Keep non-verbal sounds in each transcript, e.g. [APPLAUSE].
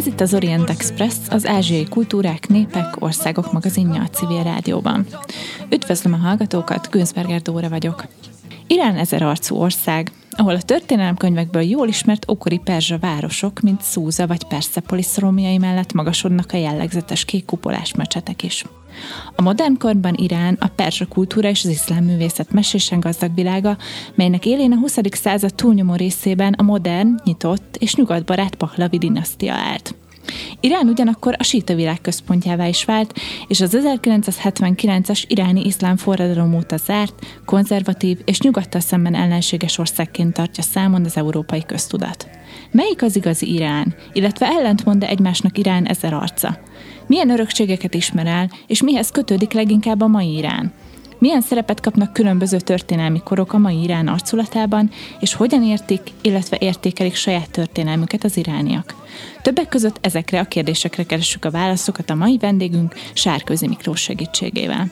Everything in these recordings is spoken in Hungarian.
Ez itt az Orient Express, az ázsiai kultúrák, népek, országok magazinja a civil rádióban. Üdvözlöm a hallgatókat, Günzberger Dóra vagyok. Irán ezer arcú ország, ahol a történelemkönyvekből jól ismert ókori perzsa városok, mint Szúza vagy Perszepolis rómiai mellett magasodnak a jellegzetes kék kupolás mecsetek is. A modern korban Irán a perzsa kultúra és az iszlám művészet mesésen gazdag világa, melynek élén a 20. század túlnyomó részében a modern, nyitott és nyugatbarát Pahlavi dinasztia állt. Irán ugyanakkor a síta világ központjává is vált, és az 1979-es iráni iszlám forradalom óta zárt, konzervatív és nyugattal szemben ellenséges országként tartja számon az európai köztudat. Melyik az igazi Irán, illetve ellentmond egymásnak Irán ezer arca? Milyen örökségeket ismer el, és mihez kötődik leginkább a mai Irán? Milyen szerepet kapnak különböző történelmi korok a mai Irán arculatában, és hogyan értik, illetve értékelik saját történelmüket az irániak? Többek között ezekre a kérdésekre keressük a válaszokat a mai vendégünk Sárközi Miklós segítségével.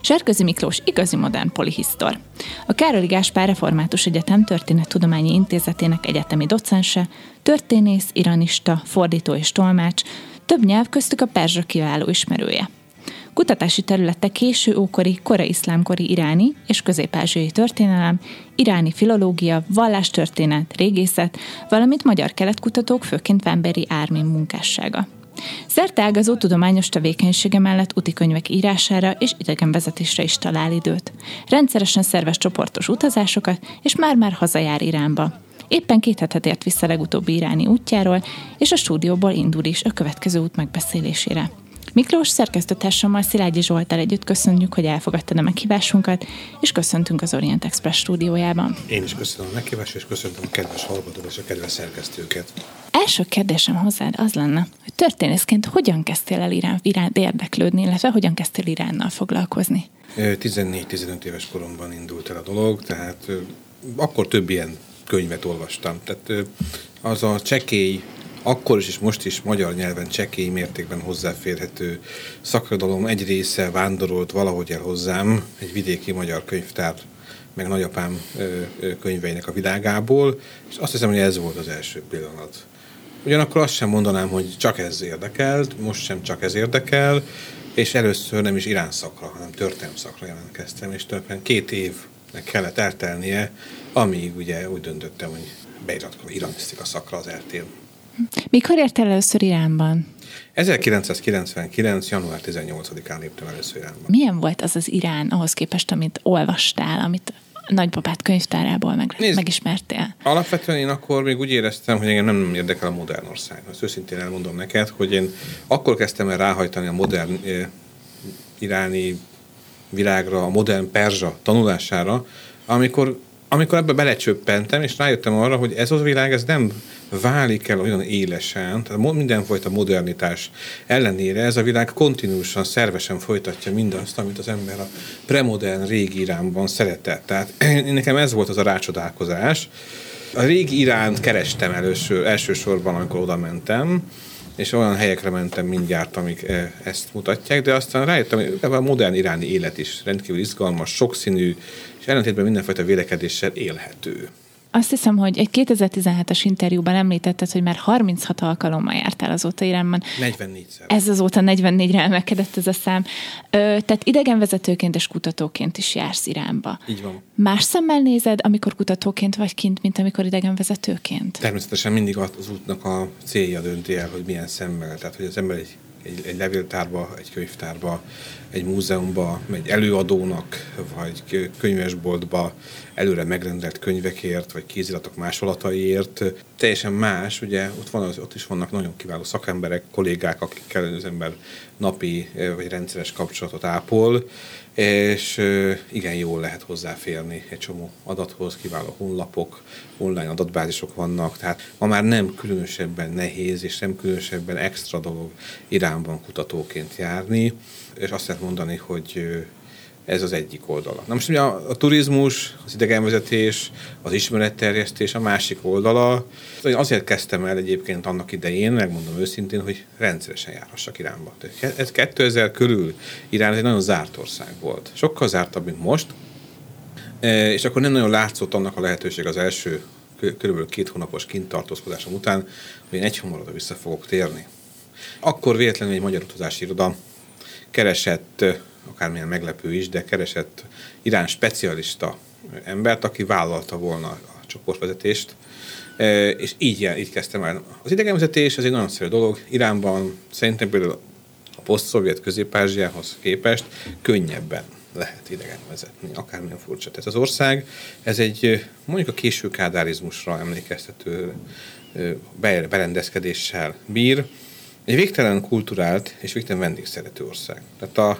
Sárközi Miklós igazi modern polihisztor. A Károli Gáspár Református Egyetem Történettudományi Intézetének egyetemi docense, történész, iranista, fordító és tolmács, több nyelv köztük a perzsa kiváló ismerője. Kutatási területe késő ókori, korai iszlámkori iráni és közép-ázsiai történelem, iráni filológia, vallástörténet, régészet, valamint magyar keletkutatók, főként Vemberi Ármin munkássága. ágazó tudományos tevékenysége mellett úti könyvek írására és idegenvezetésre is talál időt. Rendszeresen szervez csoportos utazásokat, és már-már hazajár Iránba. Éppen két hetet ért vissza legutóbbi iráni útjáról, és a stúdióból indul is a következő út megbeszélésére. Miklós szerkesztőtársammal Szilágyi Zsoltál együtt köszönjük, hogy elfogadtad a meghívásunkat, és köszöntünk az Orient Express stúdiójában. Én is köszönöm a meghívást, és köszöntöm a kedves hallgatókat és a kedves szerkesztőket. Első kérdésem hozzád az lenne, hogy történészként hogyan kezdtél el Irán, iránt érdeklődni, illetve hogyan kezdtél Iránnal foglalkozni? 14-15 éves koromban indult el a dolog, tehát akkor több ilyen könyvet olvastam. Tehát az a csekély akkor is és most is magyar nyelven csekély mértékben hozzáférhető szakradalom egy része vándorolt valahogy el hozzám, egy vidéki magyar könyvtár, meg nagyapám könyveinek a világából, és azt hiszem, hogy ez volt az első pillanat. Ugyanakkor azt sem mondanám, hogy csak ez érdekelt, most sem csak ez érdekel, és először nem is irán szakra, hanem történelm szakra jelentkeztem, és tulajdonképpen két évnek kellett eltelnie, amíg ugye úgy döntöttem, hogy beiratkozom iranisztika szakra az RTL mikor értél először Iránban? 1999. január 18-án léptem először Iránban. Milyen volt az az Irán ahhoz képest, amit olvastál, amit nagybabát könyvtárából meg, Nézd, megismertél? Alapvetően én akkor még úgy éreztem, hogy engem nem érdekel a modern ország. Azt őszintén elmondom neked, hogy én akkor kezdtem el ráhajtani a modern eh, iráni világra, a modern perzsa tanulására, amikor amikor ebbe belecsöppentem, és rájöttem arra, hogy ez az világ, ez nem válik el olyan élesen, tehát mindenfajta modernitás ellenére ez a világ kontinúsan, szervesen folytatja mindazt, amit az ember a premodern régi Iránban szeretett. Tehát [CLEARS THROAT] nekem ez volt az a rácsodálkozás. A régi Iránt kerestem előső, elsősorban, amikor oda mentem, és olyan helyekre mentem mindjárt, amik e, ezt mutatják, de aztán rájöttem, hogy a modern iráni élet is rendkívül izgalmas, sokszínű, és ellentétben mindenfajta vélekedéssel élhető. Azt hiszem, hogy egy 2017-es interjúban említetted, hogy már 36 alkalommal jártál azóta Iránban. 44-szer. Ez azóta 44-re emelkedett ez a szám. Ö, tehát idegenvezetőként és kutatóként is jársz Iránba. Így van. Más szemmel nézed, amikor kutatóként vagy kint, mint amikor idegenvezetőként? Természetesen mindig az útnak a célja dönti el, hogy milyen szemmel. Tehát, hogy az ember egy egy, egy levéltárba, egy könyvtárba, egy múzeumba, egy előadónak, vagy könyvesboltba előre megrendelt könyvekért, vagy kéziratok másolataiért. Teljesen más, ugye ott, van ott is vannak nagyon kiváló szakemberek, kollégák, akikkel az ember napi vagy rendszeres kapcsolatot ápol, és igen jól lehet hozzáférni egy csomó adathoz, kiváló honlapok, online adatbázisok vannak, tehát ma már nem különösebben nehéz és nem különösebben extra dolog Iránban kutatóként járni, és azt lehet mondani, hogy ez az egyik oldala. Na most ugye a, a turizmus, az idegenvezetés, az ismeretterjesztés a másik oldala. Én azért kezdtem el egyébként annak idején, megmondom őszintén, hogy rendszeresen járhassak Iránba. Ez 2000 körül Irán egy nagyon zárt ország volt. Sokkal zártabb, mint most. E, és akkor nem nagyon látszott annak a lehetőség az első körülbelül két hónapos kintartózkodásom után, hogy én egy hamaroda vissza fogok térni. Akkor véletlenül egy magyar utazási iroda keresett, akármilyen meglepő is, de keresett irán specialista embert, aki vállalta volna a csoportvezetést, és így, így kezdtem el. Az idegenvezetés az egy nagyon szép dolog. Iránban szerintem például a poszt-szovjet közép képest könnyebben lehet idegen vezetni, akármilyen furcsa. Tehát az ország, ez egy mondjuk a késő kádárizmusra emlékeztető berendezkedéssel bír, egy végtelen kulturált és végtelen vendégszerető ország. Tehát a,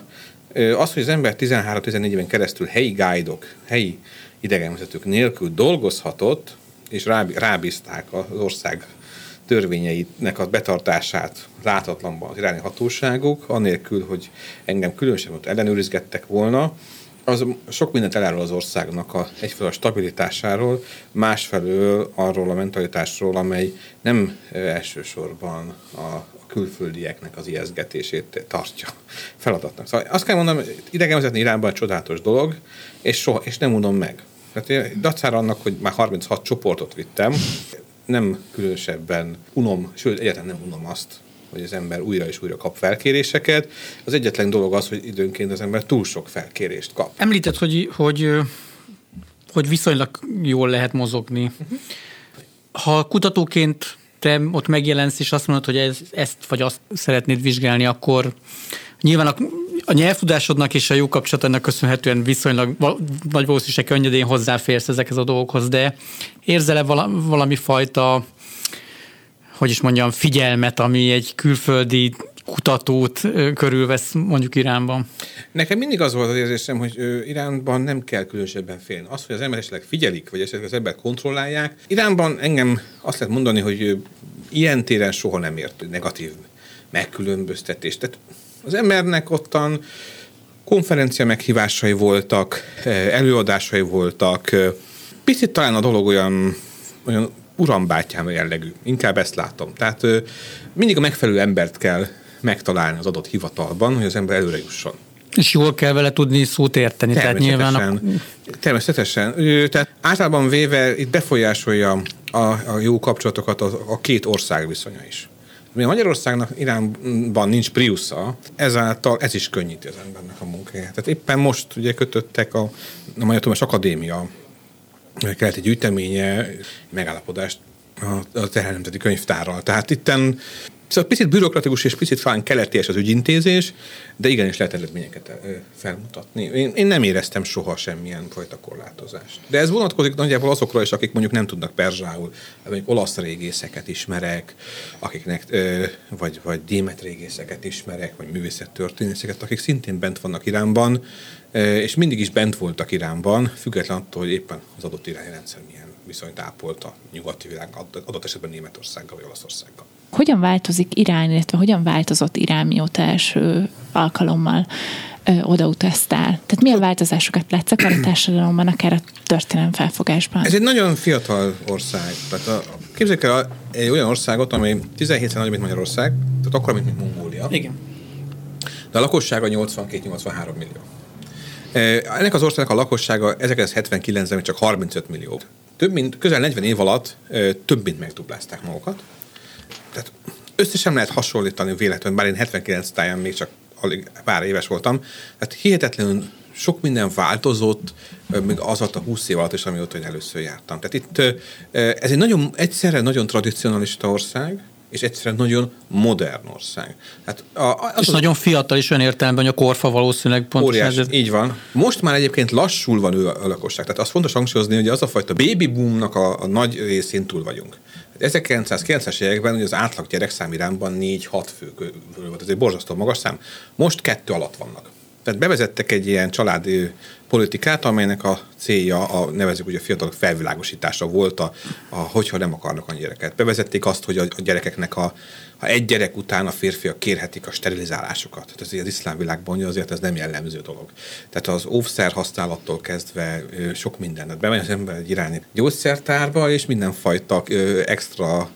az, hogy az ember 13-14 éven keresztül helyi guide-ok, helyi idegenvezetők nélkül dolgozhatott, és rábízták az ország törvényeinek a betartását látatlanban az iráni hatóságok, anélkül, hogy engem különösen ott ellenőrizgettek volna, az sok mindent elárul az országnak a, egyfelől a stabilitásáról, másfelől arról a mentalitásról, amely nem elsősorban a külföldieknek az ijeszgetését tartja feladatnak. Szóval azt kell mondanom, idegenvezetni Iránban egy csodálatos dolog, és, soha, és nem unom meg. Tehát dacára annak, hogy már 36 csoportot vittem, nem különösebben unom, sőt, egyáltalán nem unom azt, hogy az ember újra és újra kap felkéréseket. Az egyetlen dolog az, hogy időnként az ember túl sok felkérést kap. Említett, hogy, hogy, hogy viszonylag jól lehet mozogni. Uh-huh. Ha kutatóként te ott megjelensz, és azt mondod, hogy ez, ezt vagy azt szeretnéd vizsgálni, akkor nyilván a, a nyelvtudásodnak és a jó kapcsolatodnak köszönhetően viszonylag nagy valószínűség könnyedén hozzáférsz ezekhez a dolgokhoz, de érzel-e valami fajta, hogy is mondjam, figyelmet, ami egy külföldi kutatót körülvesz mondjuk Iránban? Nekem mindig az volt az érzésem, hogy Iránban nem kell különösebben félni. Az, hogy az ember esetleg figyelik, vagy esetleg az ember kontrollálják. Iránban engem azt lehet mondani, hogy ilyen téren soha nem ért negatív megkülönböztetést. Tehát az embernek ottan konferencia meghívásai voltak, előadásai voltak. Picit talán a dolog olyan, olyan urambátyám jellegű. Inkább ezt látom. Tehát mindig a megfelelő embert kell megtalálni az adott hivatalban, hogy az ember előre jusson. És jól kell vele tudni szót érteni. Tehát nyilván a... Természetesen. Tehát általában véve itt befolyásolja a, a jó kapcsolatokat a, a két ország viszonya is. Mi Magyarországnak Iránban nincs Priusza, ezáltal ez is könnyíti az embernek a munkáját. Tehát éppen most ugye kötöttek a, a Magyar Tudományos Akadémia keleti gyűjteménye megállapodást a, a Tehel Nemzeti Könyvtárral. Tehát itten Szóval picit bürokratikus és picit talán keleties az ügyintézés, de igenis lehet eredményeket felmutatni. Én, én nem éreztem soha semmilyen fajta korlátozást. De ez vonatkozik nagyjából azokra is, akik mondjuk nem tudnak perzsául, mondjuk olasz régészeket ismerek, akiknek, vagy, vagy démet régészeket ismerek, vagy művészettörténészeket, akik szintén bent vannak Iránban, és mindig is bent voltak Iránban, független attól, hogy éppen az adott irányrendszer milyen viszonyt ápolt a nyugati világ, adott esetben Németországgal vagy Olaszországgal. Hogyan változik Irán, illetve hogyan változott Irán mióta első alkalommal ö, odautaztál? Tehát milyen változásokat látsz akár a társadalomban, akár a történelem felfogásban? Ez egy nagyon fiatal ország. Tehát a, képzeljük el egy olyan országot, ami 17 nagyobb, mint Magyarország, tehát akkor, mint, mint Mongólia. Igen. De a lakossága 82-83 millió. Ennek az országnak a lakossága 1979-ben csak 35 millió. Több mint, közel 40 év alatt több mint megduplázták magukat. Tehát összesen lehet hasonlítani véletlenül, bár én 79 táján még csak alig pár éves voltam. Tehát hihetetlenül sok minden változott, még az alatt a 20 év alatt is, amióta én először jártam. Tehát itt ez egy nagyon, egyszerre nagyon tradicionalista ország, és egyszerűen nagyon modern ország. Hát a, az és az nagyon fiatal is olyan értelemben, hogy a korfa valószínűleg pont óriás, ez... így van. Most már egyébként lassul van ő a lakosság. Tehát az fontos hangsúlyozni, hogy az a fajta baby boomnak a, a nagy részén túl vagyunk. 1990-es években ugye az átlag gyerekszám Iránban 4-6 fő volt, ez egy borzasztó magas szám. Most kettő alatt vannak. Tehát bevezettek egy ilyen családi politikát, amelynek a célja, a nevezük ugye a fiatalok felvilágosítása volt, a, a hogyha nem akarnak annyi gyereket. Bevezették azt, hogy a, a gyerekeknek a, ha egy gyerek után a férfiak kérhetik a sterilizálásokat. Tehát ez az iszlám világban azért ez nem jellemző dolog. Tehát az óvszer használattól kezdve sok mindenet. Bemegy az ember egy iráni gyógyszertárba, és mindenfajta extra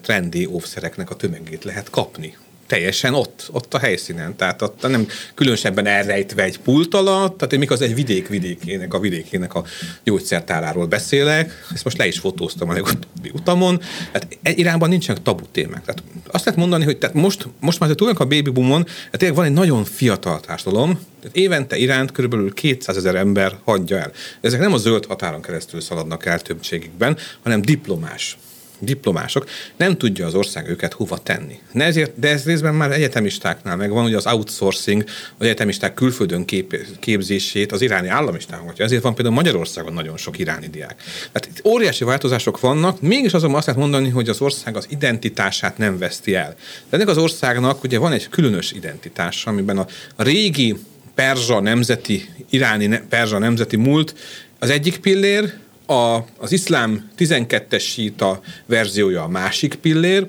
trendi óvszereknek a tömegét lehet kapni teljesen ott, ott a helyszínen. Tehát ott nem különösebben elrejtve egy pult alatt, tehát én mikor az egy vidék vidékének, a vidékének a gyógyszertáráról beszélek, ezt most le is fotóztam a legutóbbi utamon, tehát egy irányban nincsenek tabu témák. Tehát azt lehet mondani, hogy tehát most, most már tudnak a baby boomon, tehát tényleg van egy nagyon fiatal társadalom, tehát évente iránt körülbelül 200 ezer ember hagyja el. Ezek nem a zöld határon keresztül szaladnak el többségükben, hanem diplomás diplomások, nem tudja az ország őket hova tenni. De, ezért, de ez részben már egyetemistáknál megvan, hogy az outsourcing, az egyetemisták külföldön kép, képzését az iráni állam is támogatja. Ezért van például Magyarországon nagyon sok iráni diák. Tehát itt óriási változások vannak, mégis azonban azt lehet mondani, hogy az ország az identitását nem veszti el. De ennek az országnak ugye van egy különös identitása, amiben a, régi perzsa nemzeti, iráni perzsa nemzeti múlt az egyik pillér, a, az iszlám 12-es síta verziója a másik pillér,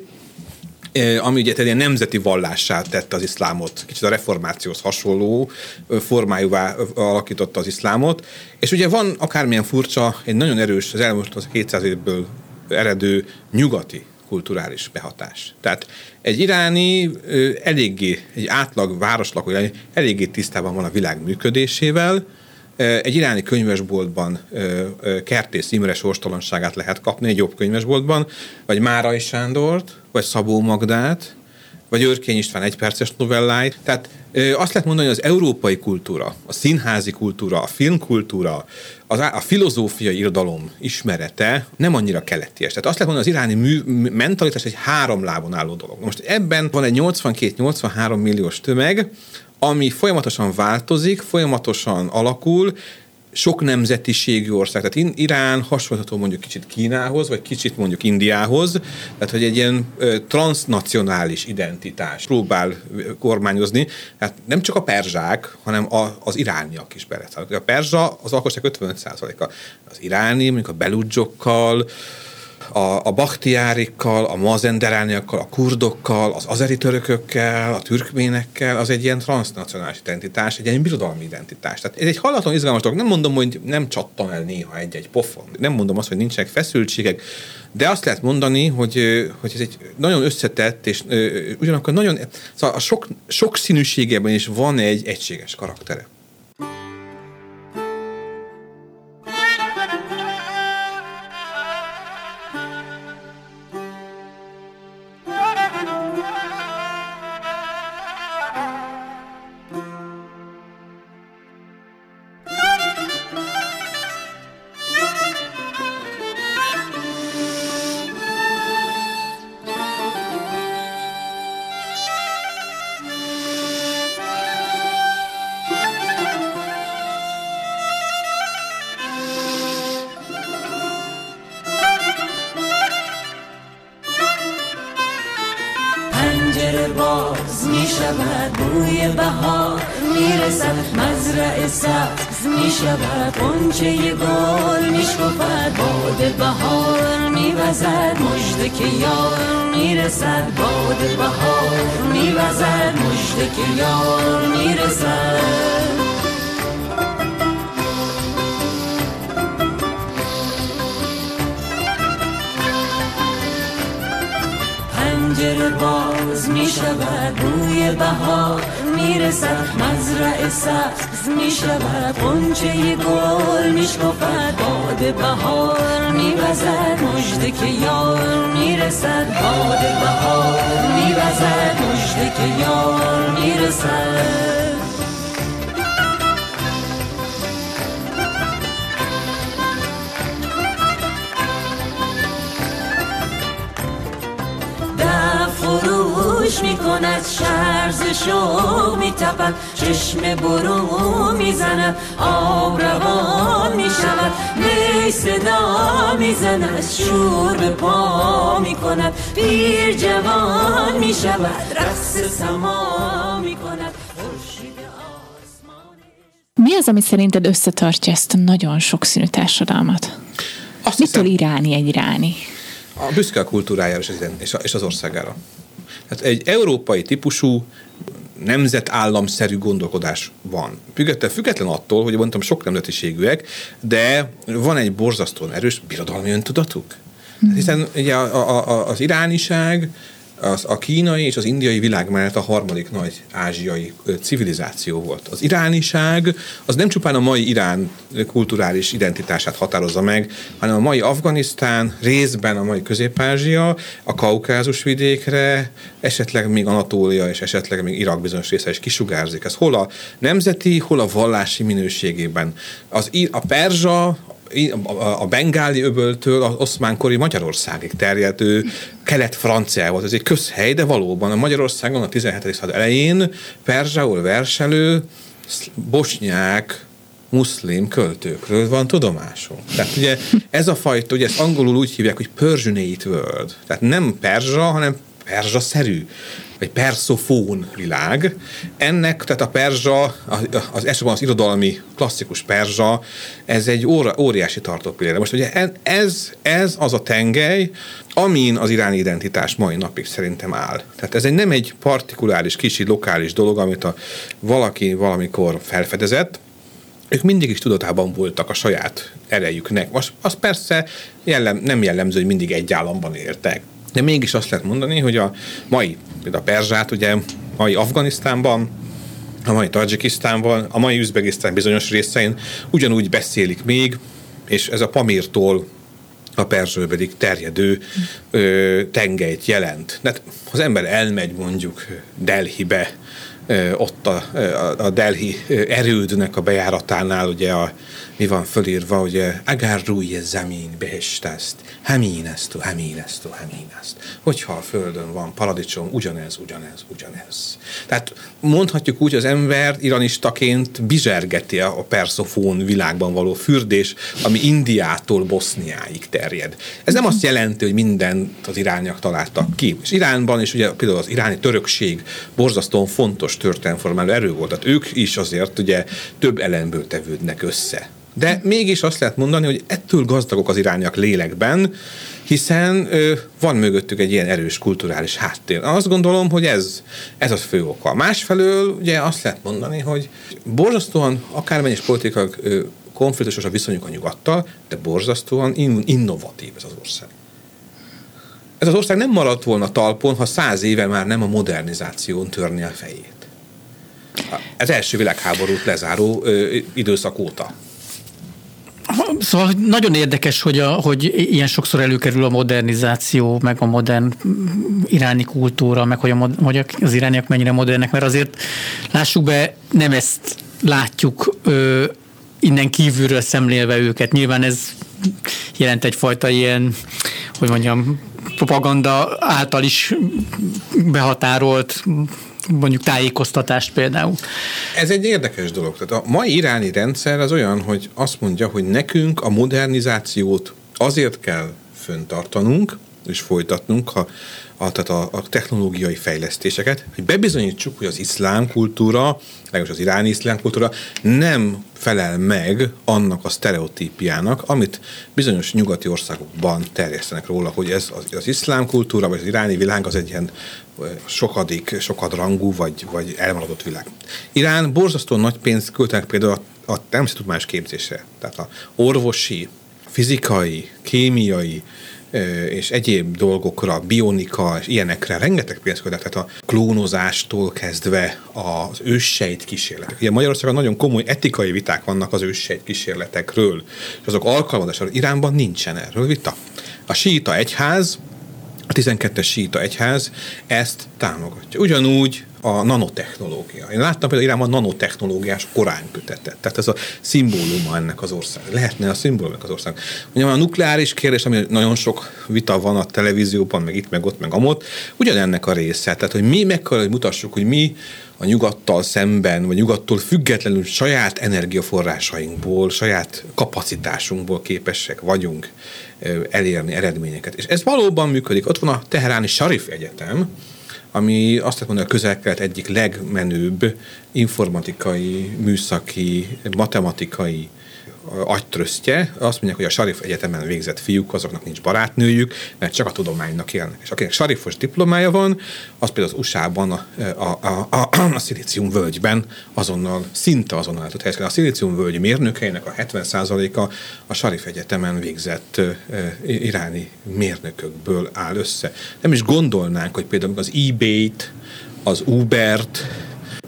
e, ami ugye egy nemzeti vallássá tette az iszlámot, kicsit a reformációhoz hasonló formájúvá alakította az iszlámot, és ugye van akármilyen furcsa, egy nagyon erős, az elmúlt 200 évből eredő nyugati kulturális behatás. Tehát egy iráni eléggé, egy átlag városlakó eléggé tisztában van a világ működésével, egy iráni könyvesboltban Kertész Imre sorstalanságát lehet kapni, egy jobb könyvesboltban, vagy Márai Sándort, vagy Szabó Magdát, vagy Örkény István egyperces novelláit. Tehát azt lehet mondani, hogy az európai kultúra, a színházi kultúra, a filmkultúra, a filozófiai irodalom ismerete nem annyira keletties. Tehát azt lehet mondani, az iráni mű, mentalitás egy három lábon álló dolog. Most ebben van egy 82-83 milliós tömeg, ami folyamatosan változik, folyamatosan alakul, sok nemzetiségű ország, tehát Irán hasonlítható mondjuk kicsit Kínához, vagy kicsit mondjuk Indiához, tehát hogy egy ilyen transnacionális identitás próbál kormányozni, hát nem csak a perzsák, hanem a, az irániak is bele. A perzsa az lakosság 55%-a. Az iráni, mondjuk a beludzsokkal, a, a baktiárikkal, a mazenderániakkal, a kurdokkal, az azeri törökökkel, a türkménekkel, az egy ilyen transnacionális identitás, egy ilyen birodalmi identitás. Tehát ez egy hallatlan izgalmas dolog. Nem mondom, hogy nem csattan el néha egy-egy pofon. Nem mondom azt, hogy nincsenek feszültségek, de azt lehet mondani, hogy, hogy ez egy nagyon összetett, és ugyanakkor nagyon, szóval a sok, sok színűségében is van egy egységes karaktere. می‌رسد باد بهار میوزد مشت که یار می‌رسد. پنجره باز می شود روی بهار می‌رسد مزرع سبز می شود قنچه گل می شکفت باد بهار می وزد مجده که یار می رسد باد بهار می وزد مجده که یار می رسد فروش می شوق میتپد چشم برو میزند آب روان میشود می صدا میزند شور به پا میکند پیر جوان میشود رقص سما میکند Mi az, ami szerinted összetartja ezt a nagyon sokszínű társadalmat? Azt Mitől hiszem, iráni egy iráni? A büszke a kultúrájára és az országára. Hát egy európai típusú nemzetállamszerű gondolkodás van. Független, független attól, hogy mondtam, sok nemzetiségűek, de van egy borzasztóan erős birodalmi öntudatuk. Mm. Hiszen ugye a, a, a, az irániság az a kínai és az indiai világ mellett a harmadik nagy ázsiai civilizáció volt. Az irániság az nem csupán a mai Irán kulturális identitását határozza meg, hanem a mai Afganisztán, részben a mai Közép-Ázsia, a Kaukázus vidékre, esetleg még Anatólia és esetleg még Irak bizonyos része is kisugárzik. Ez hol a nemzeti, hol a vallási minőségében. Az, a perzsa, a bengáli öböltől az oszmánkori Magyarországig terjedő kelet-francia volt. Ez egy közhely, de valóban a Magyarországon a 17. század elején perzsául verselő bosnyák, muszlim költőkről van tudomásunk. Tehát ugye ez a fajta, ugye ezt angolul úgy hívják, hogy Persianate world. Tehát nem perzsa, hanem perzsa-szerű vagy perszofón világ. Ennek, tehát a perzsa, az esetben az irodalmi klasszikus perzsa, ez egy óriási tartópillér. Most ugye ez, ez az a tengely, amin az iráni identitás mai napig szerintem áll. Tehát ez egy nem egy partikuláris, kicsi, lokális dolog, amit a valaki valamikor felfedezett, ők mindig is tudatában voltak a saját erejüknek. Most az persze jellem, nem jellemző, hogy mindig egy államban éltek. De mégis azt lehet mondani, hogy a mai, például a Perzsát, ugye mai Afganisztánban, a mai Tajikisztánban, a mai Üzbegisztán bizonyos részein ugyanúgy beszélik még, és ez a Pamirtól a perzsőbedig terjedő ö, tengelyt jelent. Tehát az ember elmegy mondjuk Delhibe, ott a, a, Delhi erődnek a bejáratánál ugye a mi van fölírva, hogy agar rújje zamin behestast, hamínesztó, hamínesztó, hamíneszt. Hogyha a földön van paradicsom, ugyanez, ugyanez, ugyanez. Tehát mondhatjuk úgy, az ember iranistaként bizsergeti a perszofón világban való fürdés, ami Indiától Boszniáig terjed. Ez nem azt jelenti, hogy mindent az irányak találtak ki. És Iránban, és ugye például az iráni törökség borzasztóan fontos történelmformáló erő volt. Tehát ők is azért ugye több elemből tevődnek össze. De mégis azt lehet mondani, hogy ettől gazdagok az irányak lélekben, hiszen ö, van mögöttük egy ilyen erős kulturális háttér. Azt gondolom, hogy ez, ez az fő oka. Másfelől ugye azt lehet mondani, hogy borzasztóan akármennyi politikai konfliktusos a viszonyuk a nyugattal, de borzasztóan in, innovatív ez az ország. Ez az ország nem maradt volna talpon, ha száz éve már nem a modernizáción törni a fejét. Az első világháborút lezáró ö, időszak óta. Szóval nagyon érdekes, hogy, a, hogy ilyen sokszor előkerül a modernizáció, meg a modern iráni kultúra, meg hogy, a, hogy az irániak mennyire modernek, mert azért lássuk be, nem ezt látjuk ö, innen kívülről szemlélve őket. Nyilván ez jelent egyfajta ilyen, hogy mondjam, propaganda által is behatárolt mondjuk tájékoztatást például. Ez egy érdekes dolog. Tehát a mai iráni rendszer az olyan, hogy azt mondja, hogy nekünk a modernizációt azért kell föntartanunk, és folytatnunk, ha a, tehát a, a technológiai fejlesztéseket, hogy bebizonyítsuk, hogy az iszlám kultúra, legalábbis az iráni iszlám kultúra nem felel meg annak a sztereotípiának, amit bizonyos nyugati országokban terjesztenek róla, hogy ez az, az iszlám kultúra, vagy az iráni világ az egy ilyen sokadik, sokadrangú, vagy, vagy elmaradott világ. Irán borzasztó nagy pénzt költenek például a, a természettudományos képzésre. Tehát a orvosi, fizikai, kémiai, és egyéb dolgokra, bionika és ilyenekre rengeteg pénzt költenek, tehát a klónozástól kezdve az őssejt kísérletek. Ugye Magyarországon nagyon komoly etikai viták vannak az őssejt kísérletekről, és azok alkalmazásáról. Iránban nincsen erről vita. A síta egyház a 12-es síta egyház ezt támogatja. Ugyanúgy a nanotechnológia. Én láttam például Iránban nanotechnológiás koránkötetet. Tehát ez a szimbóluma ennek az ország. Lehetne a szimbóluma ennek az ország. Ugye a nukleáris kérdés, ami nagyon sok vita van a televízióban, meg itt, meg ott, meg amott, ugyanennek a része. Tehát, hogy mi meg kell, hogy mutassuk, hogy mi a nyugattal szemben, vagy nyugattól függetlenül saját energiaforrásainkból, saját kapacitásunkból képesek vagyunk elérni eredményeket. És ez valóban működik. Ott van a Teheráni Sharif Egyetem, ami azt lehet mondani, a közel egyik legmenőbb informatikai, műszaki, matematikai agytrösztje, azt mondják, hogy a Sarif Egyetemen végzett fiúk, azoknak nincs barátnőjük, mert csak a tudománynak élnek. És akinek Sarifos diplomája van, az például az USA-ban, a, a, a, a, a Szilícium völgyben azonnal, szinte azonnal tud helyezkedni. A Szilícium völgy mérnökeinek a 70%-a a Sarif Egyetemen végzett iráni mérnökökből áll össze. Nem is gondolnánk, hogy például az eBay-t, az Uber-t,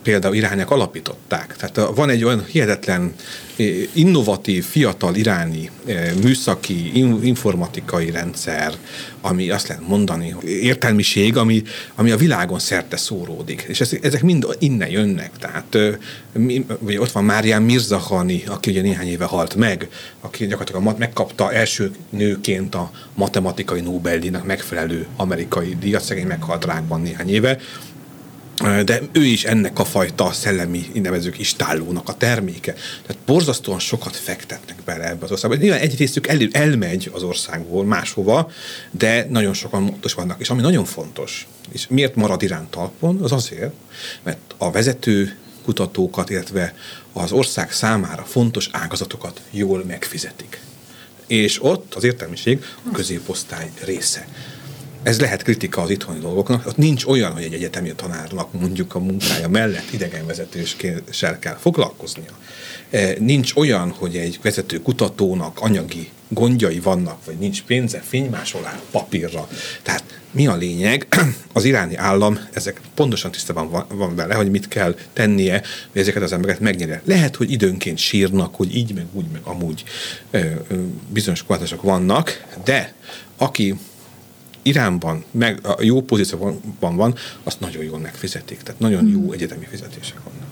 például irányok alapították. Tehát van egy olyan hihetetlen eh, innovatív, fiatal iráni eh, műszaki, informatikai rendszer, ami azt lehet mondani, értelmiség, ami, ami a világon szerte szóródik. És ezek mind innen jönnek. Tehát vagy ott van Márián Mirzahani, aki ugye néhány éve halt meg, aki gyakorlatilag megkapta első nőként a matematikai Nobel-díjnak megfelelő amerikai díjat, szegény meghalt rákban néhány éve de ő is ennek a fajta szellemi, nevezők istállónak a terméke. Tehát borzasztóan sokat fektetnek bele ebbe az országba. Nyilván egy részük el, elmegy az országból máshova, de nagyon sokan ott vannak. És ami nagyon fontos, és miért marad Irán talpon, az azért, mert a vezető kutatókat, illetve az ország számára fontos ágazatokat jól megfizetik. És ott az értelmiség a középosztály része ez lehet kritika az itthoni dolgoknak. Ott nincs olyan, hogy egy egyetemi tanárnak mondjuk a munkája mellett idegenvezetéssel kell foglalkoznia. E, nincs olyan, hogy egy vezető kutatónak anyagi gondjai vannak, vagy nincs pénze fénymásolá papírra. Tehát mi a lényeg? [CLEARS THROAT] Az iráni állam ezek pontosan tisztában van, van vele, hogy mit kell tennie, hogy ezeket az embereket megnyerje. Lehet, hogy időnként sírnak, hogy így, meg úgy, meg amúgy bizonyos korlátozások vannak, de aki Iránban meg a jó pozícióban van, azt nagyon jól megfizetik. Tehát nagyon jó hmm. egyetemi fizetések vannak.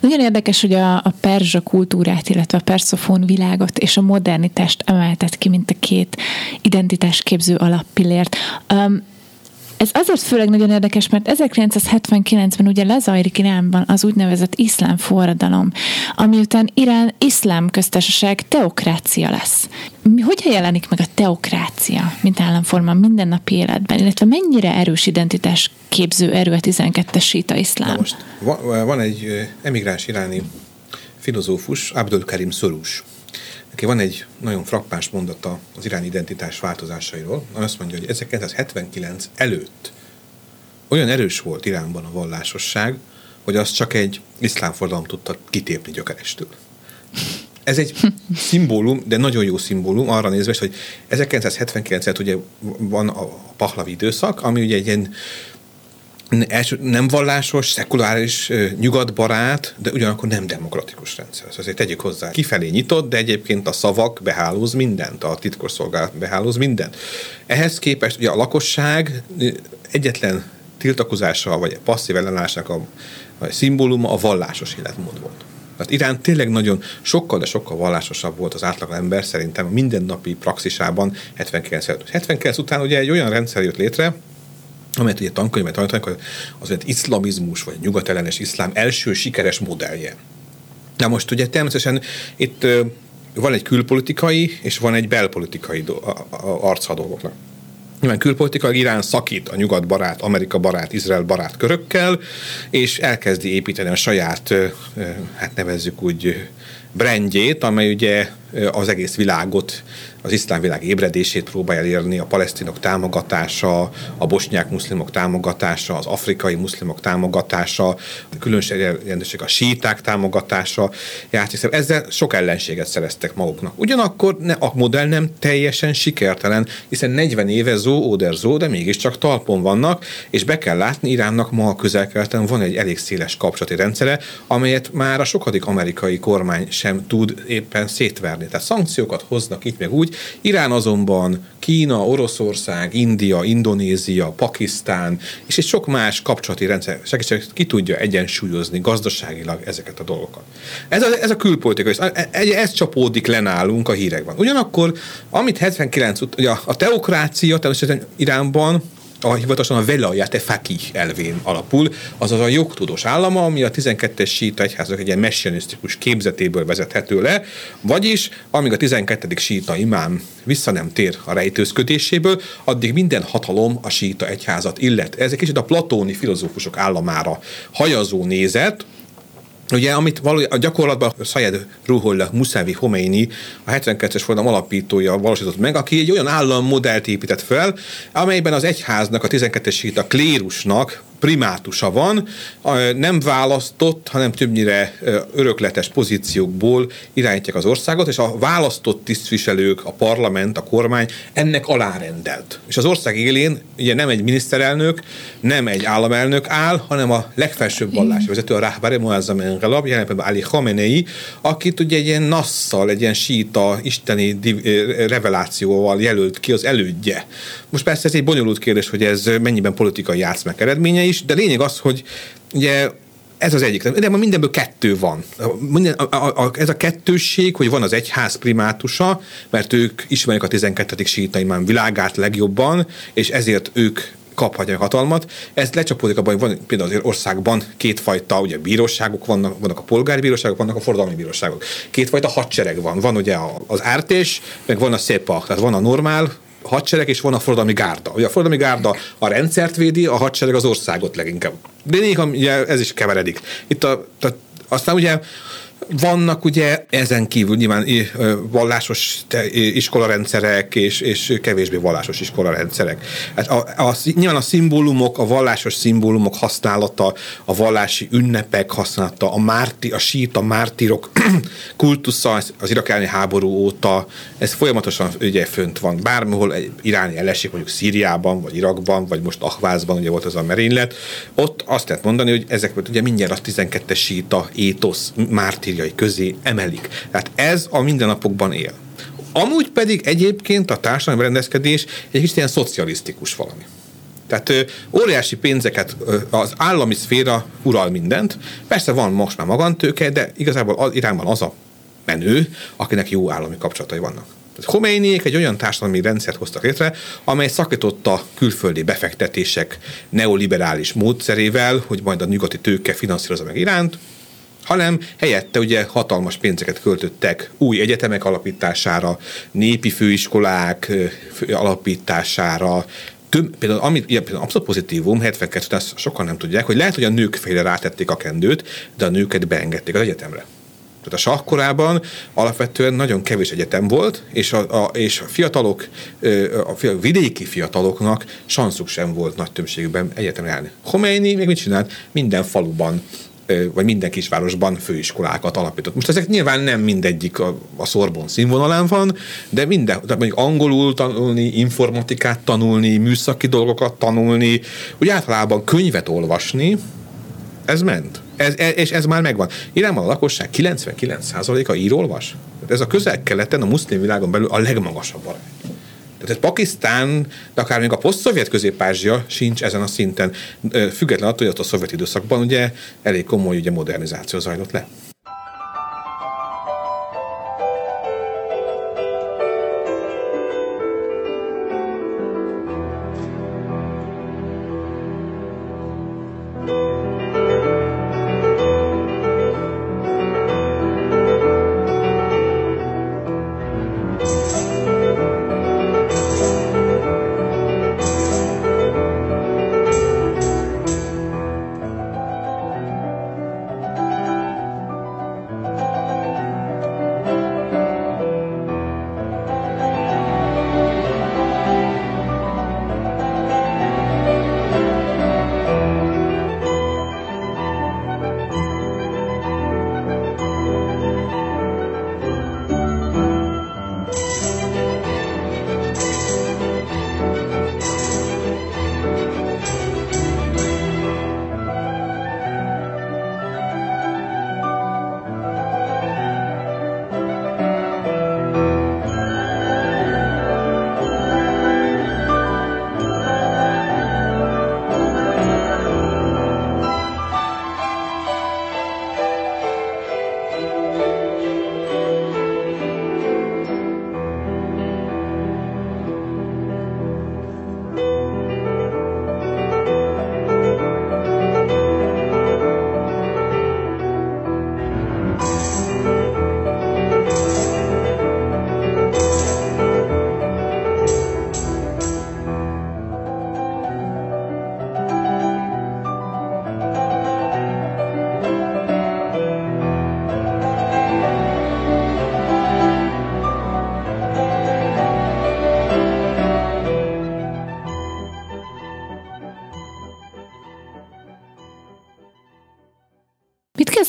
Nagyon érdekes, hogy a, a perzsa kultúrát, illetve a perszofón világot és a modernitást emeltet ki, mint a két identitásképző alappillért. Um, ez azért főleg nagyon érdekes, mert 1979-ben ugye lezajlik Iránban az úgynevezett iszlám forradalom, ami után Irán iszlám köztársaság teokrácia lesz. Hogyan jelenik meg a teokrácia, mint államforma mindennapi életben, illetve mennyire erős identitás képző erő a 12-es síta iszlám? Na most van egy emigráns iráni filozófus, Abdul Karim Sorus, Neki van egy nagyon frappáns mondata az iráni identitás változásairól, azt mondja, hogy 1979 előtt olyan erős volt Iránban a vallásosság, hogy az csak egy iszlám forradalom tudta kitépni gyökerestől. Ez egy [LAUGHS] szimbólum, de nagyon jó szimbólum arra nézve, hogy 1979-et ugye van a Pahlavi időszak, ami ugye egy ilyen nem vallásos, szekuláris, nyugatbarát, de ugyanakkor nem demokratikus rendszer. Ez azért tegyük hozzá. Kifelé nyitott, de egyébként a szavak behálóz mindent, a titkosszolgálat behálóz mindent. Ehhez képest ugye a lakosság egyetlen tiltakozása, vagy passzív ellenállásnak a, a szimbóluma a vallásos életmód volt. Tehát Irán tényleg nagyon sokkal, de sokkal vallásosabb volt az átlag ember szerintem a mindennapi praxisában 79 előtt. 79 után ugye egy olyan rendszer jött létre, amelyet ugye tankönyvet tanítanak, az iszlamizmus, vagy nyugatellenes iszlám első sikeres modellje. Na most ugye természetesen itt van egy külpolitikai, és van egy belpolitikai arca a dolgoknak. Nyilván külpolitikai Irán szakít a nyugat barát, Amerika barát, Izrael barát körökkel, és elkezdi építeni a saját, hát nevezzük úgy, brandjét, amely ugye az egész világot az iszlám világ ébredését próbálja elérni, a palesztinok támogatása, a bosnyák muszlimok támogatása, az afrikai muszlimok támogatása, a különös jelentőség a síták támogatása. Játszik. Ezzel sok ellenséget szereztek maguknak. Ugyanakkor ne, a modell nem teljesen sikertelen, hiszen 40 éve zó, óder zó, de mégiscsak talpon vannak, és be kell látni, Iránnak ma a közel van egy elég széles kapcsolati rendszere, amelyet már a sokadik amerikai kormány sem tud éppen szétverni. Tehát szankciókat hoznak itt meg úgy, Irán azonban Kína, Oroszország, India, Indonézia, Pakisztán és egy sok más kapcsolati rendszer segítség ki tudja egyensúlyozni gazdaságilag ezeket a dolgokat. Ez a, ez a külpolitika, ez, ez csapódik le nálunk a hírekben. Ugyanakkor, amit 79 ugye a teokrácia természetesen Iránban a hivatalosan a velayat faki elvén alapul, azaz a jogtudós állama, ami a 12-es síta egyházak egy ilyen messianisztikus képzetéből vezethető le, vagyis amíg a 12. síta imám vissza nem tér a rejtőzködéséből, addig minden hatalom a síta egyházat illet. Ez egy kicsit a platóni filozófusok államára hajazó nézet, Ugye, amit valójában a gyakorlatban Sayed Ruhollah Musavi Khomeini, a 72-es forradalom alapítója valósított meg, aki egy olyan állammodellt épített fel, amelyben az egyháznak, a 12-es a klérusnak primátusa van, nem választott, hanem többnyire örökletes pozíciókból irányítják az országot, és a választott tisztviselők, a parlament, a kormány ennek alárendelt. És az ország élén ugye nem egy miniszterelnök, nem egy államelnök áll, hanem a legfelsőbb vallási vezető, a Rahbari Muazzam Engelab, jelen Ali Khamenei, akit ugye egy ilyen nasszal, egy ilyen síta, isteni revelációval jelölt ki az elődje. Most persze ez egy bonyolult kérdés, hogy ez mennyiben politikai játszmák eredménye is, de lényeg az, hogy ugye ez az egyik. De ma mindenből kettő van. Minden, a, a, a, ez a kettősség, hogy van az egyház primátusa, mert ők ismerik a 12. síta imám világát legjobban, és ezért ők kaphatják hatalmat. Ez lecsapódik abban, hogy van például az országban kétfajta ugye, bíróságok vannak, vannak a polgári bíróságok, vannak a forradalmi bíróságok. Kétfajta hadsereg van. Van ugye az ártés, meg van a szépa, tehát van a normál hadsereg, és van a forradalmi gárda. Ugye a forradalmi gárda a rendszert védi, a hadsereg az országot leginkább. De néha ugye ez is keveredik. Itt a, a, aztán ugye vannak ugye ezen kívül nyilván vallásos iskolarendszerek és, és kevésbé vallásos iskolarendszerek. Hát a, a, nyilván a szimbólumok, a vallásos szimbólumok használata, a vallási ünnepek használata, a, márti, a síta mártirok [CLEARS THROAT] kultusza az irakáni háború óta, ez folyamatosan ugye fönt van. Bármihol iráni elesik, mondjuk Szíriában, vagy Irakban, vagy most Ahvázban, ugye volt az a merénylet, ott azt lehet mondani, hogy ezek ugye mindjárt a 12-es síta étosz, mártir céljai közé emelik. Tehát ez a mindennapokban él. Amúgy pedig egyébként a társadalmi rendezkedés egy kicsit ilyen szocialisztikus valami. Tehát ö, óriási pénzeket, ö, az állami szféra ural mindent. Persze van most már magantőke, de igazából az, irányban az a menő, akinek jó állami kapcsolatai vannak. Khomeiniék egy olyan társadalmi rendszert hoztak létre, amely szakította külföldi befektetések neoliberális módszerével, hogy majd a nyugati tőke finanszírozza meg iránt, hanem helyette ugye hatalmas pénzeket költöttek új egyetemek alapítására, népi főiskolák alapítására, több, például, amit, ilyen, például abszolút pozitívum, 72 ezt sokan nem tudják, hogy lehet, hogy a nők félre rátették a kendőt, de a nőket beengedték az egyetemre. Tehát a sakkorában alapvetően nagyon kevés egyetem volt, és a, a, és a fiatalok, a vidéki fiataloknak sanszuk sem volt nagy többségben egyetemre járni. Khomeini még mit csinált? Minden faluban vagy minden kisvárosban főiskolákat alapított. Most ezek nyilván nem mindegyik a, a szorbon színvonalán van, de minden, tehát mondjuk angolul tanulni, informatikát tanulni, műszaki dolgokat tanulni, úgy általában könyvet olvasni, ez ment. Ez, ez, és ez már megvan. Iránban a lakosság 99%-a ír-olvas. Ez a közel-keleten, a muszlim világon belül a legmagasabb arány. Tehát Pakisztán, de akár még a poszt-szovjet közép-ázsia sincs ezen a szinten, független attól, hogy ott a szovjet időszakban ugye elég komoly ugye modernizáció zajlott le.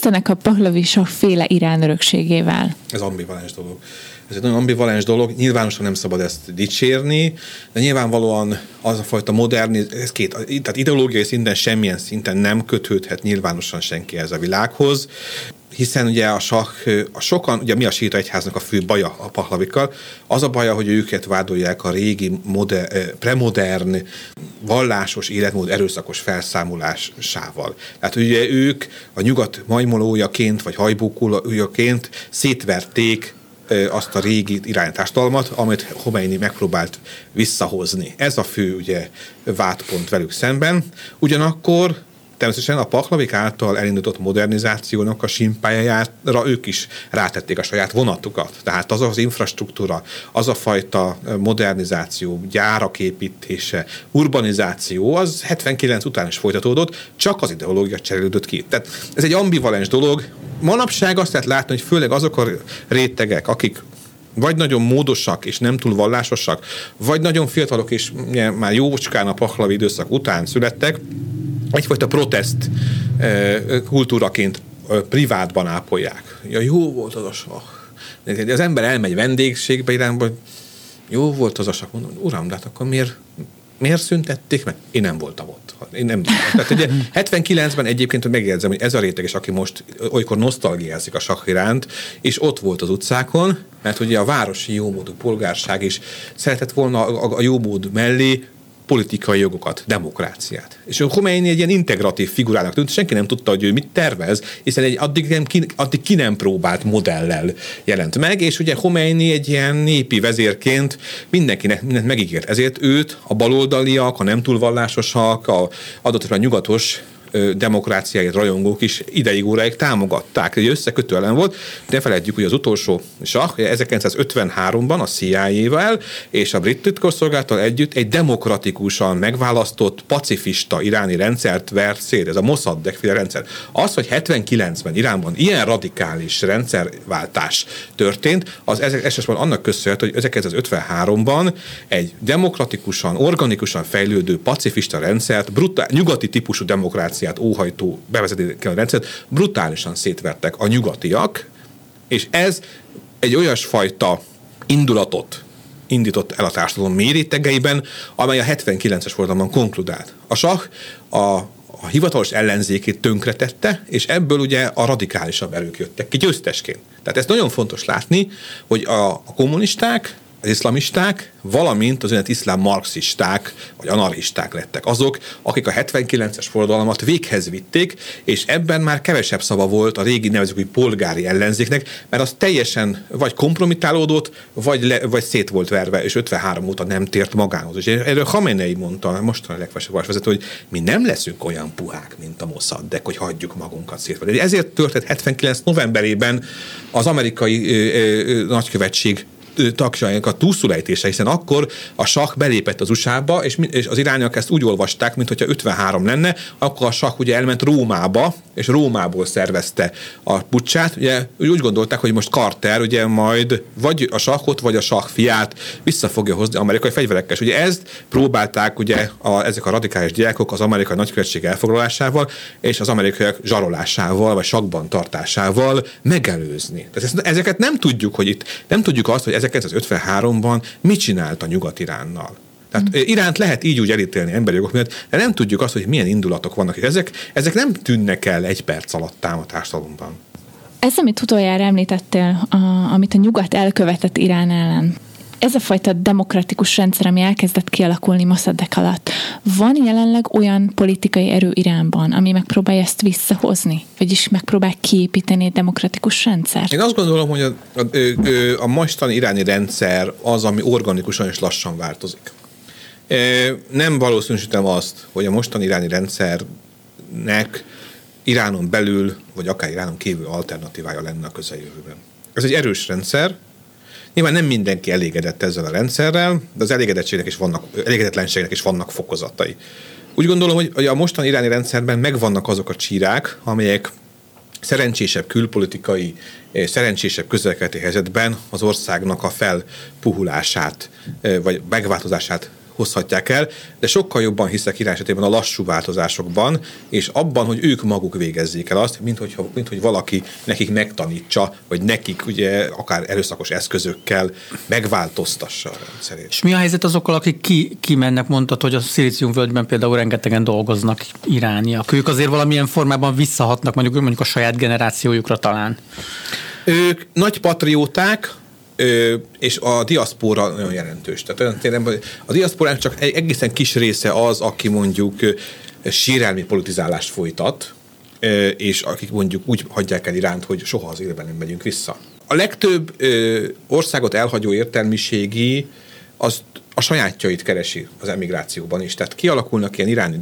Osztanak a Pahlavi féle Irán örökségével? Ez ambivalens dolog. Ez egy nagyon ambivalens dolog, nyilvánosan nem szabad ezt dicsérni, de nyilvánvalóan az a fajta modern, ez két, tehát ideológiai szinten semmilyen szinten nem kötődhet nyilvánosan senki ez a világhoz hiszen ugye a, sak, a sokan, ugye mi a síta egyháznak a fő baja a pahlavikkal, az a baja, hogy őket vádolják a régi, moder, premodern, vallásos életmód erőszakos felszámolásával. Tehát ugye ők a nyugat majmolójaként, vagy hajbókulójaként szétverték azt a régi iránytástalmat, amit Khomeini megpróbált visszahozni. Ez a fő ugye vádpont velük szemben. Ugyanakkor természetesen a paklavik által elindított modernizációnak a simpájára ők is rátették a saját vonatukat. Tehát az az infrastruktúra, az a fajta modernizáció, gyárak építése, urbanizáció, az 79 után is folytatódott, csak az ideológia cserélődött ki. Tehát ez egy ambivalens dolog. Manapság azt lehet látni, hogy főleg azok a rétegek, akik vagy nagyon módosak és nem túl vallásosak, vagy nagyon fiatalok és már jócskán a pahlavi időszak után születtek, egyfajta protest kultúraként privátban ápolják. Ja, jó volt az a sak. Az ember elmegy vendégségbe irányba, jó volt az a sak. Mondom, uram, de hát akkor miért, miért szüntették meg? Én nem voltam ott. Én nem Tehát ugye 79-ben egyébként megjegyzem, hogy ez a réteg is, aki most olykor nosztalgiázik a sakk iránt, és ott volt az utcákon, mert ugye a városi jómódú polgárság is szeretett volna a, a jómód mellé politikai jogokat, demokráciát. És a Khomeini egy ilyen integratív figurának tűnt, senki nem tudta, hogy ő mit tervez, hiszen egy addig, nem, ki, addig ki nem próbált modellel jelent meg, és ugye Khomeini egy ilyen népi vezérként mindenkinek mindent megígért. Ezért őt a baloldaliak, a nem túl vallásosak, a adott a nyugatos demokráciáért rajongók is ideig óráig támogatták. Egy összekötő ellen volt. Ne felejtjük, hogy az utolsó sah 1953-ban a CIA-vel és a brit titkosszolgálattal együtt egy demokratikusan megválasztott pacifista iráni rendszert vert szét. Ez a Mossadegh féle rendszer. Az, hogy 79-ben Iránban ilyen radikális rendszerváltás történt, az elsősorban annak köszönhető, hogy 1953-ban egy demokratikusan, organikusan fejlődő pacifista rendszert, brutál, nyugati típusú demokrácia demokráciát óhajtó bevezető rendszert brutálisan szétvertek a nyugatiak, és ez egy olyasfajta indulatot indított el a társadalom mérétegeiben, amely a 79-es forradalomban konkludált. A sah a, a hivatalos ellenzékét tönkretette, és ebből ugye a radikálisabb erők jöttek ki győztesként. Tehát ez nagyon fontos látni, hogy a, a kommunisták iszlamisták, valamint az olyan iszlám marxisták, vagy anarchisták lettek azok, akik a 79-es forradalmat véghez vitték, és ebben már kevesebb szava volt a régi nevezői polgári ellenzéknek, mert az teljesen vagy kompromitálódott, vagy, le, vagy szét volt verve, és 53 óta nem tért magához. És erről Hamenei mondta, most a legfelsőbb vezető, hogy mi nem leszünk olyan puhák, mint a de hogy hagyjuk magunkat szétverni. Ezért történt 79 novemberében az amerikai ö, ö, nagykövetség tagjainak a túlszulejtése, hiszen akkor a sak belépett az USA-ba, és, és az irányak ezt úgy olvasták, mintha 53 lenne, akkor a sak ugye elment Rómába, és Rómából szervezte a pucsát. Ugye úgy gondolták, hogy most Carter ugye majd vagy a sakot, vagy a sak fiát vissza fogja hozni amerikai fegyverekkel. Ugye ezt próbálták ugye a, ezek a radikális diákok az amerikai nagykövetség elfoglalásával és az amerikaiak zsarolásával, vagy sakban tartásával megelőzni. Tehát ezeket nem tudjuk, hogy itt nem tudjuk azt, hogy 1953-ban mit csinált a Nyugat-Iránnal. Tehát mm. Iránt lehet így úgy elítélni emberi jogok miatt, de nem tudjuk azt, hogy milyen indulatok vannak. Ezek, ezek nem tűnnek el egy perc alatt a társadalomban. Ez, amit utoljára említettél, a, amit a nyugat elkövetett Irán ellen, ez a fajta demokratikus rendszer, ami elkezdett kialakulni Mossadegh alatt, van jelenleg olyan politikai erő Iránban, ami megpróbálja ezt visszahozni? Vagyis megpróbál kiépíteni egy demokratikus rendszert? Én azt gondolom, hogy a, a, a mostani iráni rendszer az, ami organikusan és lassan változik. Nem valószínűsítem azt, hogy a mostani iráni rendszernek Iránon belül, vagy akár Iránon kívül alternatívája lenne a közeljövőben. Ez egy erős rendszer, Nyilván nem mindenki elégedett ezzel a rendszerrel, de az elégedettségnek is vannak, elégedetlenségnek is vannak fokozatai. Úgy gondolom, hogy a mostani iráni rendszerben megvannak azok a csírák, amelyek szerencsésebb külpolitikai, szerencsésebb közelkeleti helyzetben az országnak a felpuhulását, vagy megváltozását hozhatják el, de sokkal jobban hiszek Irán esetében a lassú változásokban, és abban, hogy ők maguk végezzék el azt, mint, hogyha, mint hogy valaki nekik megtanítsa, vagy nekik ugye akár erőszakos eszközökkel megváltoztassa a rendszerét. És mi a helyzet azokkal, akik ki, kimennek, mondtad, hogy a Szilíciumvölgyben például rengetegen dolgoznak irániak. Ők azért valamilyen formában visszahatnak mondjuk, mondjuk a saját generációjukra talán. Ők nagy patrióták, és a diaszpóra nagyon jelentős. Tehát olyan a diaszpórának csak egy egészen kis része az, aki mondjuk sírelmi politizálást folytat, és akik mondjuk úgy hagyják el iránt, hogy soha az életben nem megyünk vissza. A legtöbb országot elhagyó értelmiségi az a sajátjait keresi az emigrációban is. Tehát kialakulnak ilyen iráni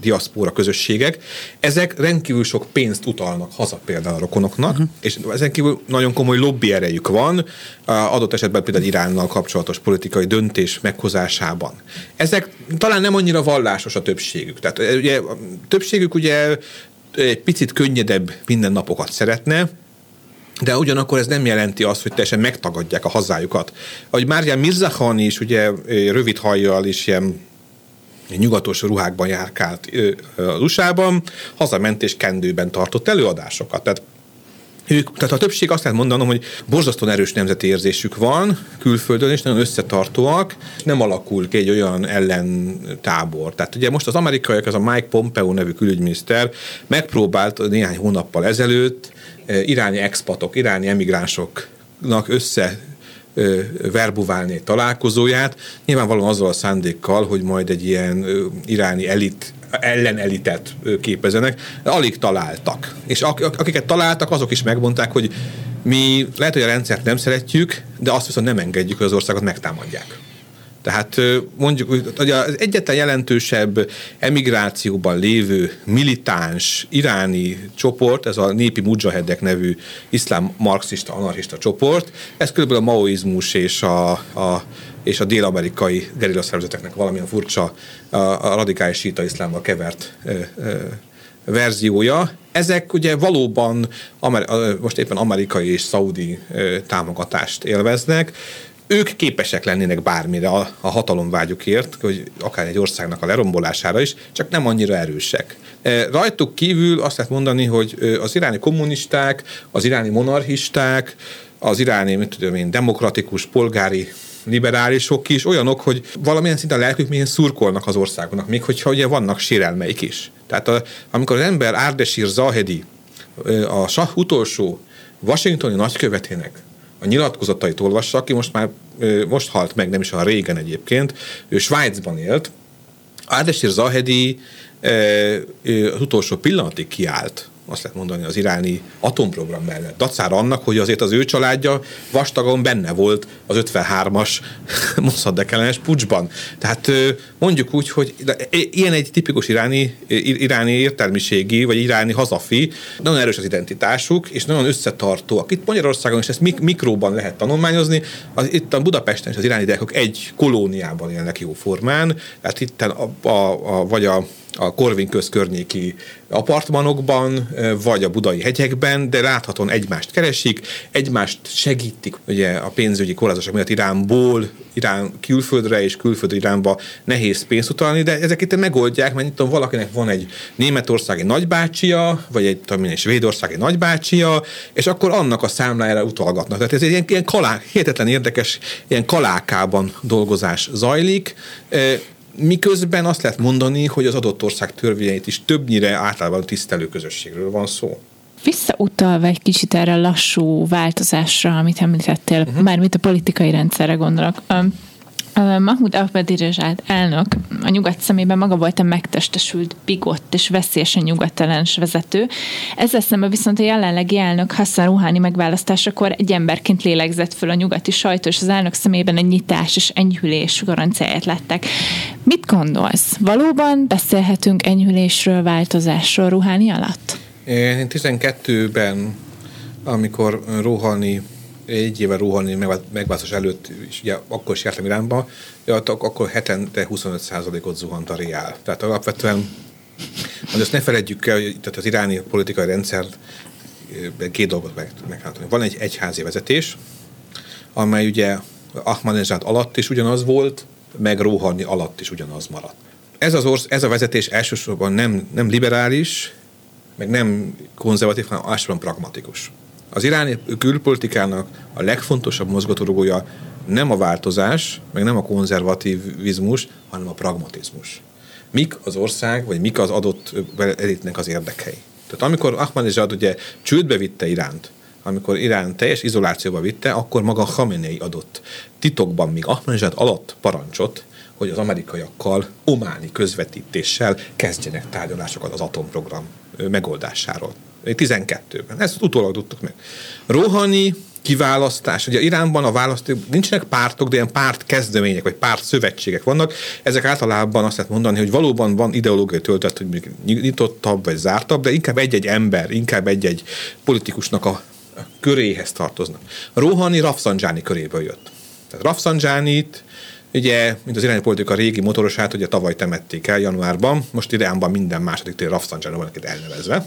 diaszpóra közösségek, ezek rendkívül sok pénzt utalnak haza például a rokonoknak, uh-huh. és ezen kívül nagyon komoly lobby erejük van, adott esetben például Iránnal kapcsolatos politikai döntés meghozásában. Ezek talán nem annyira vallásos a többségük. Tehát ugye, a többségük ugye egy picit könnyedebb mindennapokat szeretne, de ugyanakkor ez nem jelenti azt, hogy teljesen megtagadják a hazájukat. Ahogy Márján Mirzahani is ugye rövid hajjal és ilyen nyugatos ruhákban járkált az USA-ban, hazament és kendőben tartott előadásokat. Tehát ők, tehát a többség azt lehet mondanom, hogy borzasztóan erős nemzeti érzésük van külföldön, és nagyon összetartóak, nem alakul ki egy olyan ellentábor. Tehát ugye most az amerikaiak, az a Mike Pompeo nevű külügyminiszter megpróbált néhány hónappal ezelőtt iráni expatok, iráni emigránsoknak össze verbuválni egy találkozóját, nyilvánvalóan azzal a szándékkal, hogy majd egy ilyen iráni elit ellenelitet képezenek, alig találtak. És akiket találtak, azok is megmondták, hogy mi lehet, hogy a rendszert nem szeretjük, de azt viszont nem engedjük, hogy az országot megtámadják. Tehát mondjuk, hogy az egyetlen jelentősebb emigrációban lévő militáns iráni csoport, ez a népi mujahedek nevű iszlám marxista, anarchista csoport, ez kb. a maoizmus és a, a és a dél-amerikai gerilla szervezeteknek valamilyen furcsa, a, a radikális síta iszlámmal kevert ö, ö, verziója. Ezek ugye valóban most éppen amerikai és szaudi támogatást élveznek ők képesek lennének bármire a, a hatalomvágyukért, hogy akár egy országnak a lerombolására is, csak nem annyira erősek. Rajtuk kívül azt lehet mondani, hogy az iráni kommunisták, az iráni monarchisták, az iráni, mit tudom én, demokratikus, polgári liberálisok is olyanok, hogy valamilyen szinten a lelkük milyen szurkolnak az országoknak, még hogyha ugye vannak sérelmeik is. Tehát a, amikor az ember Árdesír Zahedi, a sah utolsó washingtoni nagykövetének a nyilatkozatait olvassa, aki most már most halt meg, nem is olyan régen egyébként, ő Svájcban élt, Árdesír Zahedi az utolsó pillanatig kiállt azt lehet mondani az iráni atomprogram mellett. Dacára annak, hogy azért az ő családja vastagon benne volt az 53-as [LAUGHS] Mossadegh ellenes pucsban. Tehát mondjuk úgy, hogy ilyen egy tipikus iráni, iráni értelmiségi, vagy iráni hazafi, nagyon erős az identitásuk, és nagyon összetartóak. Itt Magyarországon is ezt mik- mikróban lehet tanulmányozni, az, itt a Budapesten is az iráni diákok egy kolóniában élnek jó formán, tehát itt a, a, a, vagy a a Korvin köz környéki apartmanokban, vagy a budai hegyekben, de láthatóan egymást keresik, egymást segítik, ugye a pénzügyi korlátozások miatt Iránból, Irán külföldre és külföldre Iránba nehéz pénzt utalni, de ezek itt megoldják, mert tudom, valakinek van egy németországi nagybácsia, vagy egy, tudom, egy svédországi nagybácsia, és akkor annak a számlájára utalgatnak. Tehát ez egy ilyen, ilyen kalák, hihetetlen érdekes, ilyen kalákában dolgozás zajlik, miközben azt lehet mondani, hogy az adott ország törvényeit is többnyire általában tisztelő közösségről van szó. Visszautalva egy kicsit erre a lassú változásra, amit említettél, uh-huh. mármint a politikai rendszerre gondolok. Mahmoud Ahmadinejad elnök a nyugat szemében maga volt a megtestesült, bigott és veszélyesen nyugatellenes vezető. Ezzel szemben viszont a jelenlegi elnök Hassan Rouhani megválasztásakor egy emberként lélegzett föl a nyugati sajtó, és az elnök szemében egy nyitás és enyhülés garanciáját látták. Mit gondolsz? Valóban beszélhetünk enyhülésről, változásról Rouhani alatt? Én 12-ben, amikor Rouhani egy éve rohanni megválasztás előtt, és ugye akkor is jártam Iránba, akkor hetente 25%-ot zuhant a reál. Tehát alapvetően, de ezt ne feledjük el, hogy tehát az iráni politikai rendszer két dolgot meg, meglátni. Van egy egyházi vezetés, amely ugye Ahmadinejad alatt is ugyanaz volt, meg Róhani alatt is ugyanaz maradt. Ez, az orsz, ez a vezetés elsősorban nem, nem liberális, meg nem konzervatív, hanem általában pragmatikus. Az iráni külpolitikának a legfontosabb mozgatórugója nem a változás, meg nem a konzervativizmus, hanem a pragmatizmus. Mik az ország, vagy mik az adott elitnek az érdekei. Tehát amikor Ahmadinejad ugye csődbe vitte Iránt, amikor Irán teljes izolációba vitte, akkor maga Khamenei adott titokban, még Ahmadinejad alatt parancsot, hogy az amerikaiakkal ománi közvetítéssel kezdjenek tárgyalásokat az atomprogram megoldásáról. 12-ben. Ezt utólag tudtuk meg. Rohani kiválasztás. Ugye Iránban a választók nincsenek pártok, de ilyen párt kezdemények, vagy párt szövetségek vannak. Ezek általában azt lehet mondani, hogy valóban van ideológiai töltet, hogy nyitottabb vagy zártabb, de inkább egy-egy ember, inkább egy-egy politikusnak a köréhez tartoznak. Rohani Rafsanjani köréből jött. Tehát Rafsanjanit Ugye, mint az irányi politika régi motorosát, ugye tavaly temették el januárban, most Iránban minden második tér Rafsanjani van elnevezve.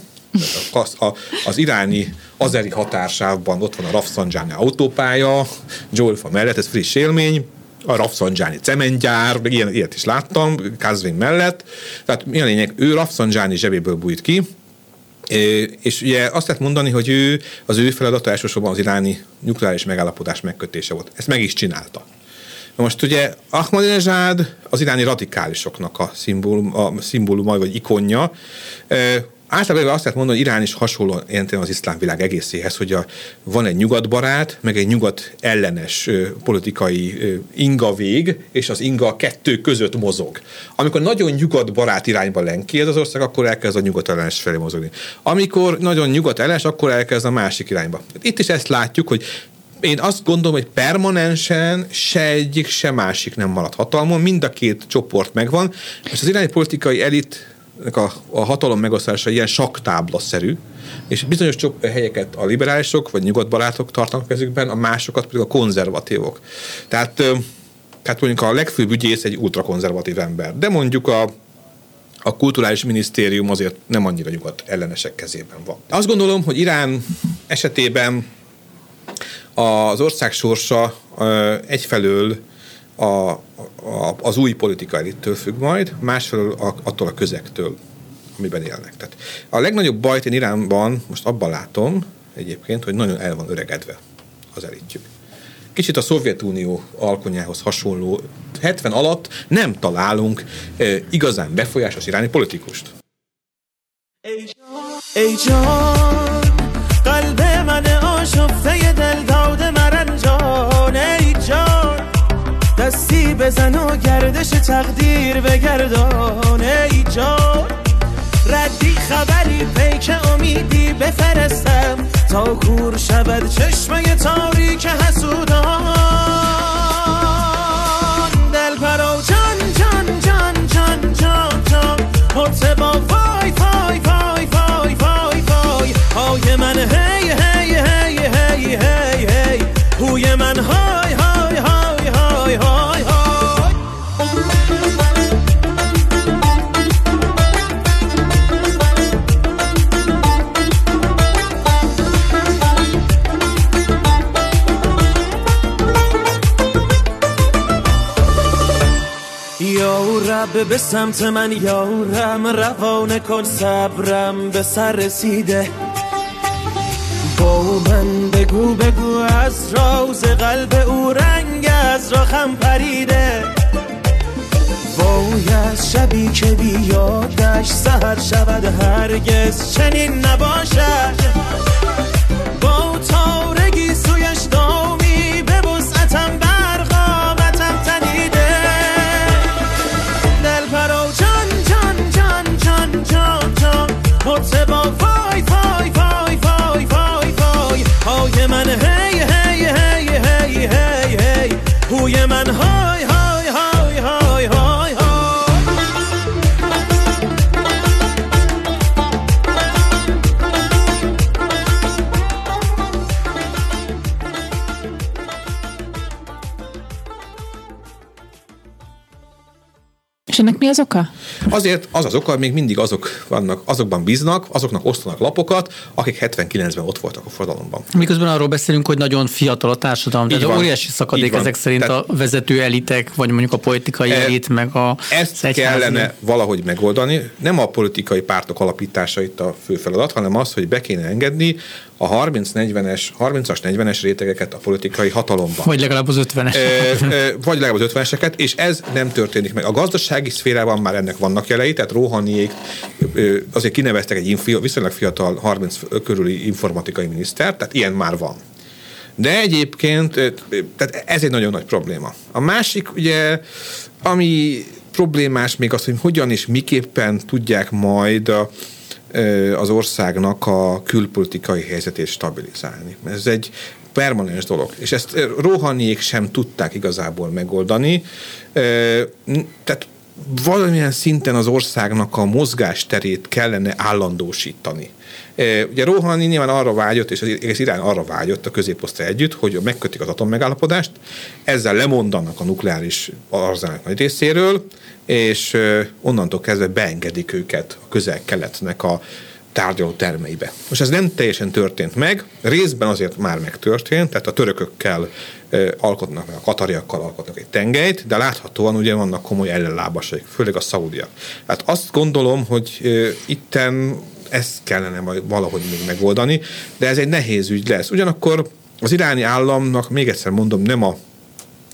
Az, a, az iráni azeri határsávban ott van a Rafsanjani autópálya, Jolfa mellett, ez friss élmény, a Rafsanjani cementgyár, meg ilyen, ilyet is láttam, Kazvin mellett. Tehát mi a lényeg? Ő Rafsanjani zsebéből bújt ki, és ugye azt lehet mondani, hogy ő, az ő feladata elsősorban az iráni nukleáris megállapodás megkötése volt. Ezt meg is csinálta. Most ugye Ahmadinejad az iráni radikálisoknak a, szimbólum, a szimbóluma, vagy ikonja. Általában azt lehet mondani, hogy Irán is hasonló jelentően az iszlám világ egészéhez, hogy a, van egy nyugatbarát, meg egy nyugat ellenes ö, politikai ö, inga vég, és az inga kettő között mozog. Amikor nagyon nyugatbarát irányba lenki ez az ország, akkor elkezd a nyugat ellenes felé mozogni. Amikor nagyon nyugat ellenes, akkor elkezd a másik irányba. Itt is ezt látjuk, hogy én azt gondolom, hogy permanensen se egyik, se másik nem marad hatalmon, mind a két csoport megvan, és az irányi politikai elit a, a hatalom megosztása ilyen saktábla-szerű, és bizonyos helyeket a liberálisok vagy nyugatbarátok tartanak kezükben, a másokat pedig a konzervatívok. Tehát, tehát mondjuk a legfőbb ügyész egy ultrakonzervatív ember, de mondjuk a a kulturális minisztérium azért nem annyira nyugat ellenesek kezében van. Azt gondolom, hogy Irán esetében az ország sorsa egyfelől a, a, az új politikai elittől függ majd, másfelől a, attól a közektől, amiben élnek. Tehát a legnagyobb bajt én Iránban most abban látom egyébként, hogy nagyon el van öregedve az elitjük. Kicsit a Szovjetunió alkonyához hasonló 70 alatt nem találunk e, igazán befolyásos iráni politikust. Ey, ey, قلب من آشفته بزن و گردش تقدیر بگردان ای جان. ردی خبری پیک امیدی بفرستم. تا کور شود چشمه تاریک حسودان. دل پرو جان جان جان جان جان. جان مرتبا های من هی هی هی هی هی هی هوی من های رب به سمت من یارم روانه کن صبرم به سر رسیده. با من بگو بگو از راز قلب او رنگ از راخم پریده. وای از شبی که بیادش سهر شود هرگز چنین نباشد. Yemen hey hey hey hey hey hey. Hu Yemen hay hay hay hay hay hay És ennek mi az oka? Azért az az oka, még mindig azok vannak, azokban bíznak, azoknak osztanak lapokat, akik 79-ben ott voltak a forradalomban. Miközben arról beszélünk, hogy nagyon fiatal a társadalom, tehát van. óriási szakadék van. ezek szerint Tehát- a vezető elitek, vagy mondjuk a politikai E- elit, meg a Ezt kellene valahogy megoldani. Nem a politikai pártok alapítása itt a fő feladat, hanem az, hogy be kéne engedni a 30-40-es, 30-as, 40-es rétegeket a politikai hatalomba. Vagy legalább az 50-es. Ö, ö, vagy legalább az 50-eseket, és ez nem történik meg. A gazdasági szférában már ennek vannak jelei, tehát Rohaniék azért kineveztek egy infi, viszonylag fiatal 30 körüli informatikai miniszter, tehát ilyen már van. De egyébként, tehát ez egy nagyon nagy probléma. A másik, ugye, ami problémás még az, hogy hogyan és miképpen tudják majd a, az országnak a külpolitikai helyzetét stabilizálni. Ez egy permanens dolog. És ezt Rohaniék sem tudták igazából megoldani. Tehát valamilyen szinten az országnak a mozgásterét kellene állandósítani. Ö, Ugye Rohani nyilván arra vágyott, és az egész Irán arra vágyott a középosztály együtt, hogy megkötik az atommegállapodást, ezzel lemondanak a nukleáris arzenálnak nagy részéről, és ö, onnantól kezdve beengedik őket a közel-keletnek a tárgyaló termeibe. Most ez nem teljesen történt meg, részben azért már megtörtént, tehát a törökökkel alkotnak, a katariakkal alkotnak egy tengelyt, de láthatóan ugye vannak komoly ellenlábasaik, főleg a szaudiak. Hát azt gondolom, hogy itten ezt kellene valahogy még megoldani, de ez egy nehéz ügy lesz. Ugyanakkor az iráni államnak, még egyszer mondom, nem a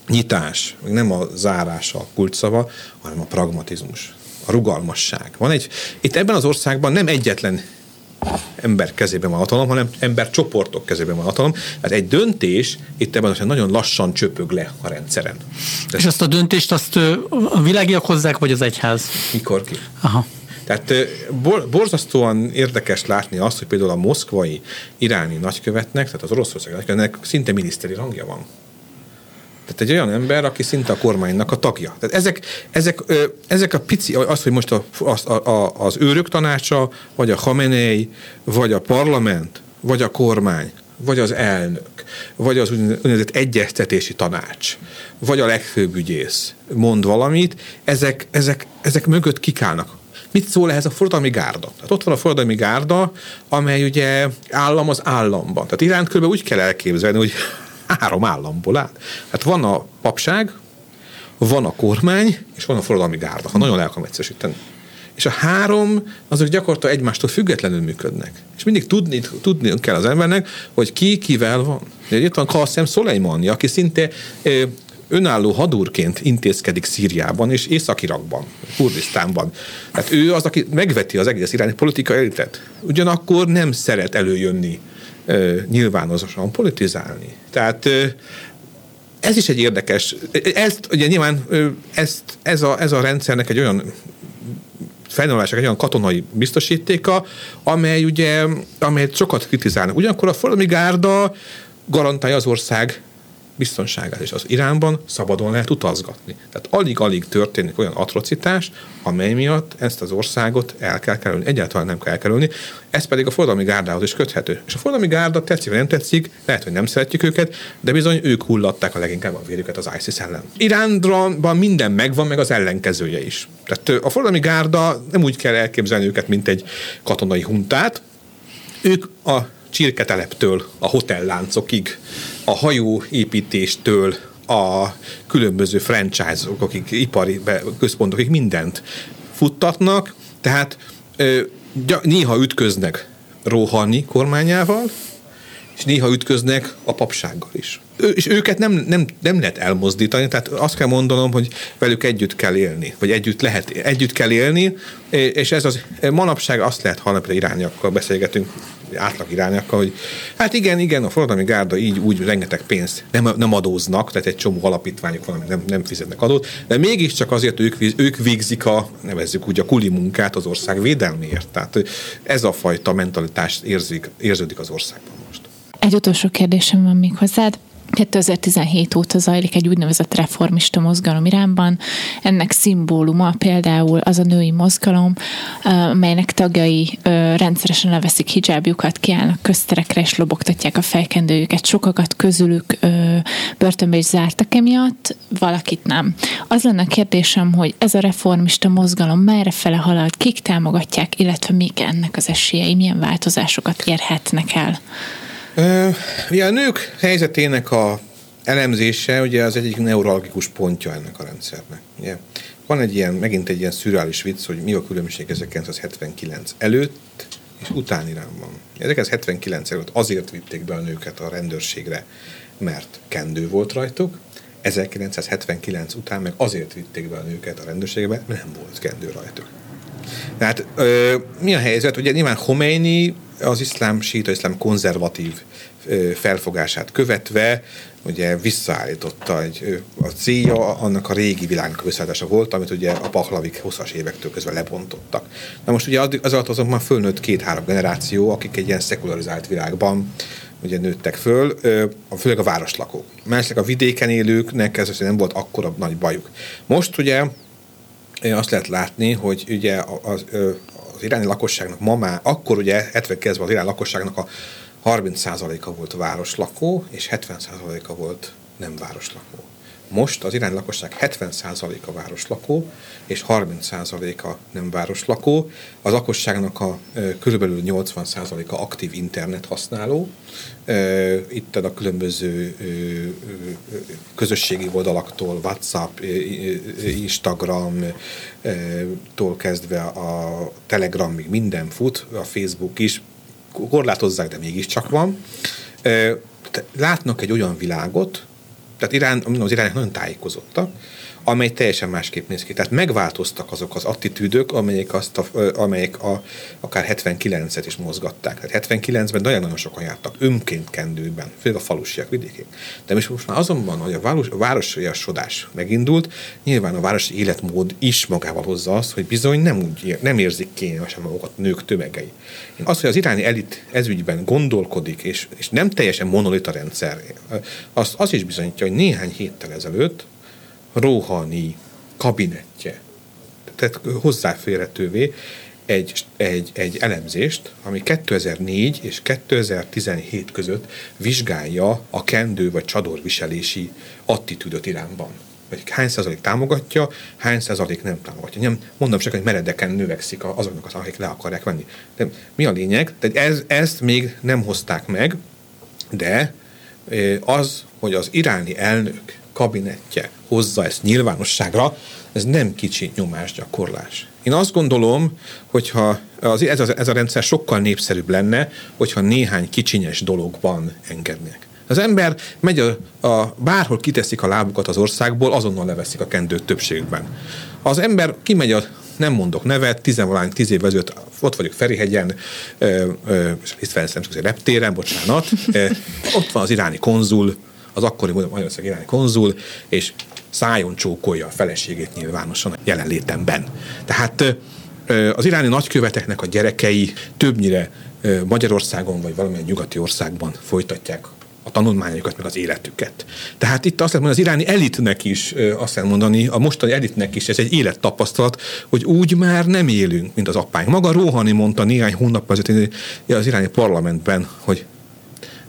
nyitás, nem a zárás a kulcsszava, hanem a pragmatizmus, a rugalmasság. Van egy, itt ebben az országban nem egyetlen ember kezében van hatalom, hanem ember csoportok kezében van hatalom. Hát egy döntés itt ebben az nagyon lassan csöpög le a rendszeren. De És azt a döntést azt a világiak hozzák, vagy az egyház? mikor ki? Aha. Tehát bor, borzasztóan érdekes látni azt, hogy például a moszkvai iráni nagykövetnek, tehát az oroszországi nagykövetnek szinte miniszteri rangja van. Tehát egy olyan ember, aki szinte a kormánynak a tagja. Tehát ezek, ezek, ezek a pici, az, hogy most a, a, a, az őrök tanácsa, vagy a Hamenei, vagy a parlament, vagy a kormány, vagy az elnök, vagy az úgynevezett egyeztetési tanács, vagy a legfőbb ügyész mond valamit, ezek, ezek, ezek mögött kikálnak. Mit szól ehhez a forradalmi gárda? Tehát ott van a forradalmi gárda, amely ugye állam az államban. Tehát Iránt kb. úgy kell elképzelni, hogy három államból áll. Hát van a papság, van a kormány, és van a forradalmi gárda, ha nagyon le akarom egyszerűsíteni. És a három, azok gyakorlatilag egymástól függetlenül működnek. És mindig tudni, tudni kell az embernek, hogy ki kivel van. Ugye Itt van Qasem Soleimani, aki szinte önálló hadúrként intézkedik Szíriában és Észak-Irakban, Kurdisztánban. Hát ő az, aki megveti az egész iráni politikai elitet. Ugyanakkor nem szeret előjönni nyilvánosan politizálni. Tehát ez is egy érdekes, ezt ugye nyilván ezt, ez, a, ez a rendszernek egy olyan fennállásának egy olyan katonai biztosítéka, amely ugye, amelyet sokat kritizálnak. Ugyanakkor a forradalmi gárda garantálja az ország biztonságát, és az Iránban szabadon lehet utazgatni. Tehát alig-alig történik olyan atrocitás, amely miatt ezt az országot el kell kerülni. Egyáltalán nem kell elkerülni. Ez pedig a forradalmi gárdához is köthető. És a forradalmi gárda tetszik, vagy nem tetszik, lehet, hogy nem szeretjük őket, de bizony ők hullatták a leginkább a vérüket az ISIS ellen. Iránban minden megvan, meg az ellenkezője is. Tehát a forradalmi gárda nem úgy kell elképzelni őket, mint egy katonai huntát, ők a csirketeleptől a hotelláncokig, a hajóépítéstől a különböző franchise-okig, ipari be- központokig mindent futtatnak, tehát néha ütköznek Rohani kormányával, és néha ütköznek a papsággal is. Ő, és őket nem, nem, nem lehet elmozdítani, tehát azt kell mondanom, hogy velük együtt kell élni, vagy együtt lehet, együtt kell élni, és ez az manapság azt lehet hallani, például irányakkal beszélgetünk, átlag irányakkal, hogy hát igen, igen, a forradalmi gárda így úgy rengeteg pénzt nem, nem adóznak, tehát egy csomó alapítványok van, nem, nem fizetnek adót, de mégiscsak azért ők, ők végzik a, nevezzük úgy, a kuli munkát az ország védelméért. Tehát ez a fajta mentalitás érzik, érződik az országban most. Egy utolsó kérdésem van még hozzád. 2017 óta zajlik egy úgynevezett reformista mozgalom Iránban. Ennek szimbóluma például az a női mozgalom, melynek tagjai rendszeresen leveszik hijabjukat, kiállnak közterekre és lobogtatják a fejkendőjüket. Sokakat közülük börtönbe is zártak emiatt, valakit nem. Az lenne a kérdésem, hogy ez a reformista mozgalom merre fele halad, kik támogatják, illetve mik ennek az esélyei, milyen változásokat érhetnek el? Ugye a nők helyzetének a elemzése ugye az egyik neurologikus pontja ennek a rendszernek. Ugye? Van egy ilyen, megint egy ilyen szürreális vicc, hogy mi a különbség 1979 előtt és után Iránban. 1979 előtt azért vitték be a nőket a rendőrségre, mert kendő volt rajtuk, 1979 után meg azért vitték be a nőket a rendőrségbe, mert nem volt kendő rajtuk. Tehát ö, mi a helyzet? Ugye nyilván Khomeini az iszlám, síta iszlám konzervatív felfogását követve ugye visszaállította egy, a célja annak a régi világnak visszaállítása volt, amit ugye a Pahlavik 20-as évektől közben lebontottak. Na most ugye az alatt azon már fölnőtt két-három generáció, akik egy ilyen szekularizált világban ugye nőttek föl, főleg a városlakók. Másik a vidéken élőknek ez nem volt akkora nagy bajuk. Most ugye azt lehet látni, hogy ugye az, az iráni lakosságnak ma már, akkor ugye 79-ben az iráni lakosságnak a 30%-a volt városlakó, és 70%-a volt nem városlakó. Most az irány lakosság 70%-a városlakó, és 30%-a nem városlakó. Az lakosságnak a körülbelül 80%-a aktív internet használó. Itt a különböző közösségi oldalaktól, WhatsApp, Instagram-tól kezdve a Telegramig minden fut, a Facebook is, korlátozzák, de mégiscsak van. Látnak egy olyan világot, tehát Irán, az iránek nagyon tájékozottak, amely teljesen másképp néz ki. Tehát megváltoztak azok az attitűdök, amelyek, azt a, amelyek a, akár 79-et is mozgatták. Tehát 79-ben nagyon-nagyon sokan jártak önként kendőben, főleg a falusiak vidékén. De most már azonban, hogy a, város, a városiasodás megindult, nyilván a városi életmód is magával hozza azt, hogy bizony nem, úgy, nem érzik kényelmesen magukat nők tömegei. Az, hogy az iráni elit ezügyben gondolkodik, és, és nem teljesen monolita rendszer, az, az is bizonyítja, hogy néhány héttel ezelőtt Rohani kabinettje, tehát hozzáférhetővé egy, egy, egy elemzést, ami 2004 és 2017 között vizsgálja a kendő vagy csadorviselési attitűdöt Iránban. Vagy hány százalék támogatja, hány százalék nem támogatja. Nem, mondom csak, hogy meredeken növekszik azoknak az, akik le akarják venni. De mi a lényeg? Tehát ez, ezt még nem hozták meg, de az, hogy az iráni elnök kabinettje hozza ezt nyilvánosságra, ez nem kicsi nyomásgyakorlás. Én azt gondolom, hogyha az, ez, a, ez a rendszer sokkal népszerűbb lenne, hogyha néhány kicsinyes dologban engednék. Az ember megy a, a, bárhol kiteszik a lábukat az országból, azonnal leveszik a kendőt többségükben. Az ember kimegy a nem mondok nevet, tizenvalány, tíz év ezelőtt ott vagyok Ferihegyen, itt felszem reptéren, bocsánat, ott van az iráni konzul, az akkori Magyarország iráni konzul, és szájon csókolja a feleségét nyilvánosan a jelenlétemben. Tehát az iráni nagyköveteknek a gyerekei többnyire Magyarországon vagy valamilyen nyugati országban folytatják a tanulmányokat, meg az életüket. Tehát itt azt lehet mondani, az iráni elitnek is azt lehet mondani, a mostani elitnek is ez egy élettapasztalat, hogy úgy már nem élünk, mint az apáink. Maga Rohani mondta néhány hónap ezelőtt az iráni parlamentben, hogy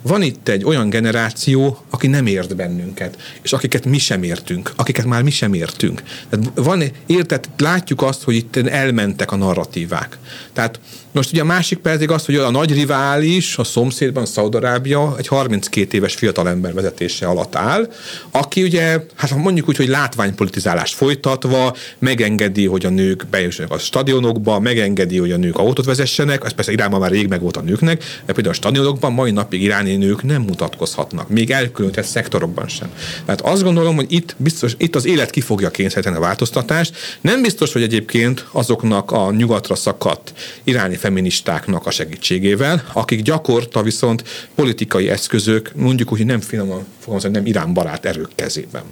van itt egy olyan generáció, aki nem ért bennünket, és akiket mi sem értünk, akiket már mi sem értünk. Tehát van, érted, látjuk azt, hogy itt elmentek a narratívák. Tehát most ugye a másik pedig az, hogy a nagy rivális a szomszédban, Szaudarábia egy 32 éves fiatalember vezetése alatt áll, aki ugye, hát mondjuk úgy, hogy látványpolitizálást folytatva, megengedi, hogy a nők bejussanak a stadionokba, megengedi, hogy a nők autót vezessenek, ez persze Iránban már rég meg volt a nőknek, de például a stadionokban mai napig iráni nők nem mutatkozhatnak, még elkülönített szektorokban sem. Tehát azt gondolom, hogy itt biztos, itt az élet ki fogja kényszeríteni a változtatást. Nem biztos, hogy egyébként azoknak a nyugatra szakadt iráni feministáknak a segítségével, akik gyakorta viszont politikai eszközök, mondjuk úgy, hogy nem finoman fogalmazom, nem Irán barát erők kezében.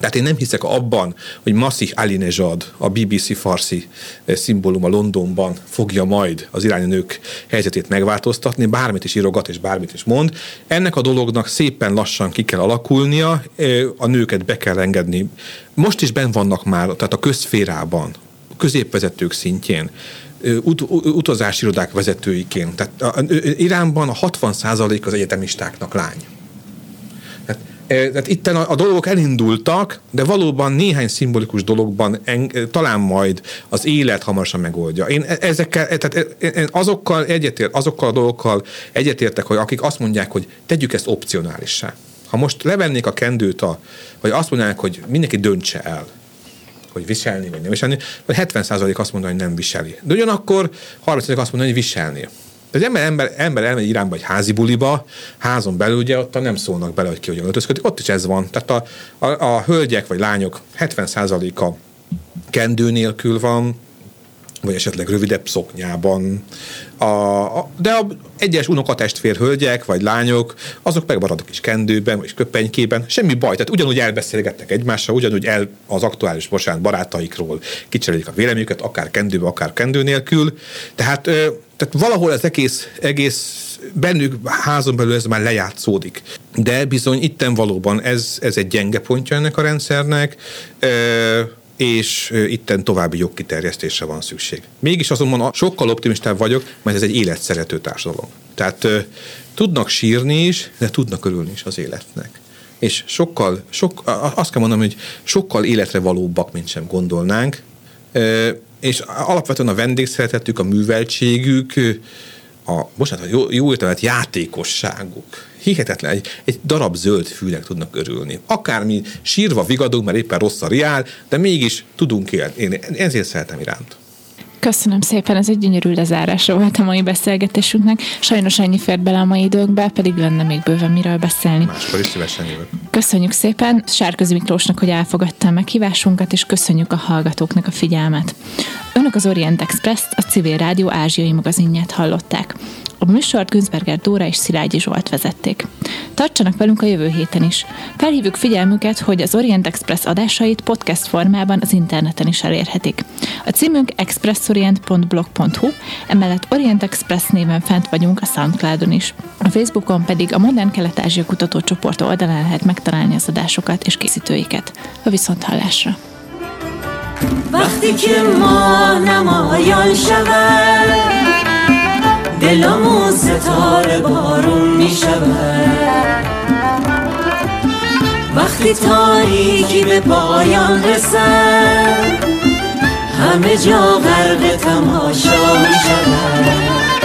Tehát én nem hiszek abban, hogy Masih Alinejad, a BBC farsi a Londonban fogja majd az iráni nők helyzetét megváltoztatni, bármit is írogat és bármit is mond. Ennek a dolognak szépen lassan ki kell alakulnia, a nőket be kell engedni. Most is ben vannak már, tehát a közférában, középvezetők szintjén, ut- utazási irodák vezetőiként. Tehát a, Iránban a 60% az egyetemistáknak lány. Tehát itt a, a dolgok elindultak, de valóban néhány szimbolikus dologban en, talán majd az élet hamarosan megoldja. Én e, ezekkel, e, tehát én azokkal egyetért, azokkal a dolgokkal egyetértek, hogy akik azt mondják, hogy tegyük ezt opcionálissá. Ha most levennék a kendőt, a, vagy azt mondják, hogy mindenki döntse el, hogy viselni, vagy nem viselni, vagy 70% azt mondja, hogy nem viseli. De ugyanakkor 30% azt mondja, hogy viselni. Tehát ember, ember, ember elmegy Iránba egy házi buliba, házon belül ugye ott nem szólnak bele, hogy ki hogyan öltözködik, ott is ez van. Tehát a, a, a hölgyek vagy lányok 70%-a kendő nélkül van, vagy esetleg rövidebb szoknyában. A, a, de a egyes unokatestvér hölgyek vagy lányok, azok megmaradnak is kendőben, vagy köpenykében, semmi baj. Tehát ugyanúgy elbeszélgetnek egymással, ugyanúgy el az aktuális bocsánat, barátaikról kicserélik a véleményüket, akár kendőbe, akár kendő nélkül. Tehát, tehát valahol az egész, egész bennük házon belül ez már lejátszódik. De bizony itten valóban ez, ez egy gyenge pontja ennek a rendszernek és itten további jogkiterjesztésre van szükség. Mégis azonban sokkal optimistább vagyok, mert ez egy életszerető társadalom. Tehát tudnak sírni is, de tudnak örülni is az életnek. És sokkal, sok, azt kell mondanom, hogy sokkal életre valóbbak, mint sem gondolnánk, és alapvetően a vendégszeretetük, a műveltségük, a, bocsánat, jó, jó értelmet játékosságuk, hihetetlen, egy, egy darab zöld fűnek tudnak örülni. Akármi sírva vigadunk, mert éppen rossz a riál, de mégis tudunk élni. Én ezért szeretem iránt. Köszönöm szépen, ez egy gyönyörű lezárása volt a mai beszélgetésünknek. Sajnos ennyi fért bele a mai időnkbe, pedig lenne még bőven miről beszélni. Máskor is szívesen jövök. Köszönjük szépen Sárközi Miklósnak, hogy elfogadta a meghívásunkat, és köszönjük a hallgatóknak a figyelmet. Önök az Orient Express, a civil rádió ázsiai magazinját hallották. A műsort Günzberger Dóra és Szilágyi Zsolt vezették. Tartsanak velünk a jövő héten is. Felhívjuk figyelmüket, hogy az Orient Express adásait podcast formában az interneten is elérhetik. A címünk expressorient.blog.hu, emellett Orient Express néven fent vagyunk a Soundcloudon is. A Facebookon pedig a Modern Kelet-Ázsia Kutatócsoport oldalán lehet megtalálni az adásokat és készítőiket. A viszonthallásra! وقتی که ما نمایان شود دلمون ستاره بارون می وقتی تاریکی به پایان رسد همه جا غرق تماشا می شود.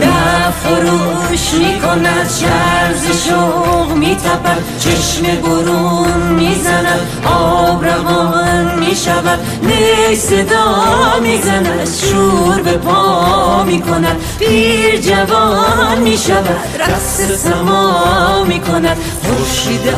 ده فروش می‌کند شرز شوق میتپد چشم برون می‌زند آب روان می‌شود نی صدا می‌زند شور به پا می‌کند پیر جوان می‌شود رقص سما می‌کند خورشید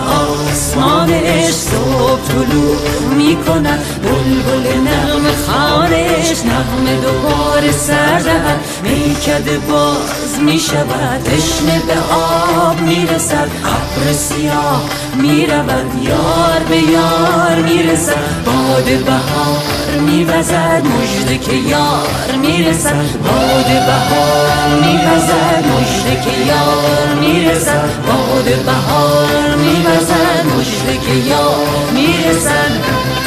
آسمانش صبح طلوع می‌کند بلبل نغم خانش نغم دوباره سر دهد میکده با باز می شود. تشنه به آب می رسد. ابر سیاه می رود. یار به یار می رسد. باد بهار می وزد. مجده که یار می رسد. باد بهار می وزد. مجده که یار می رسد. باد بهار می وزد. مجده که یار می رسد.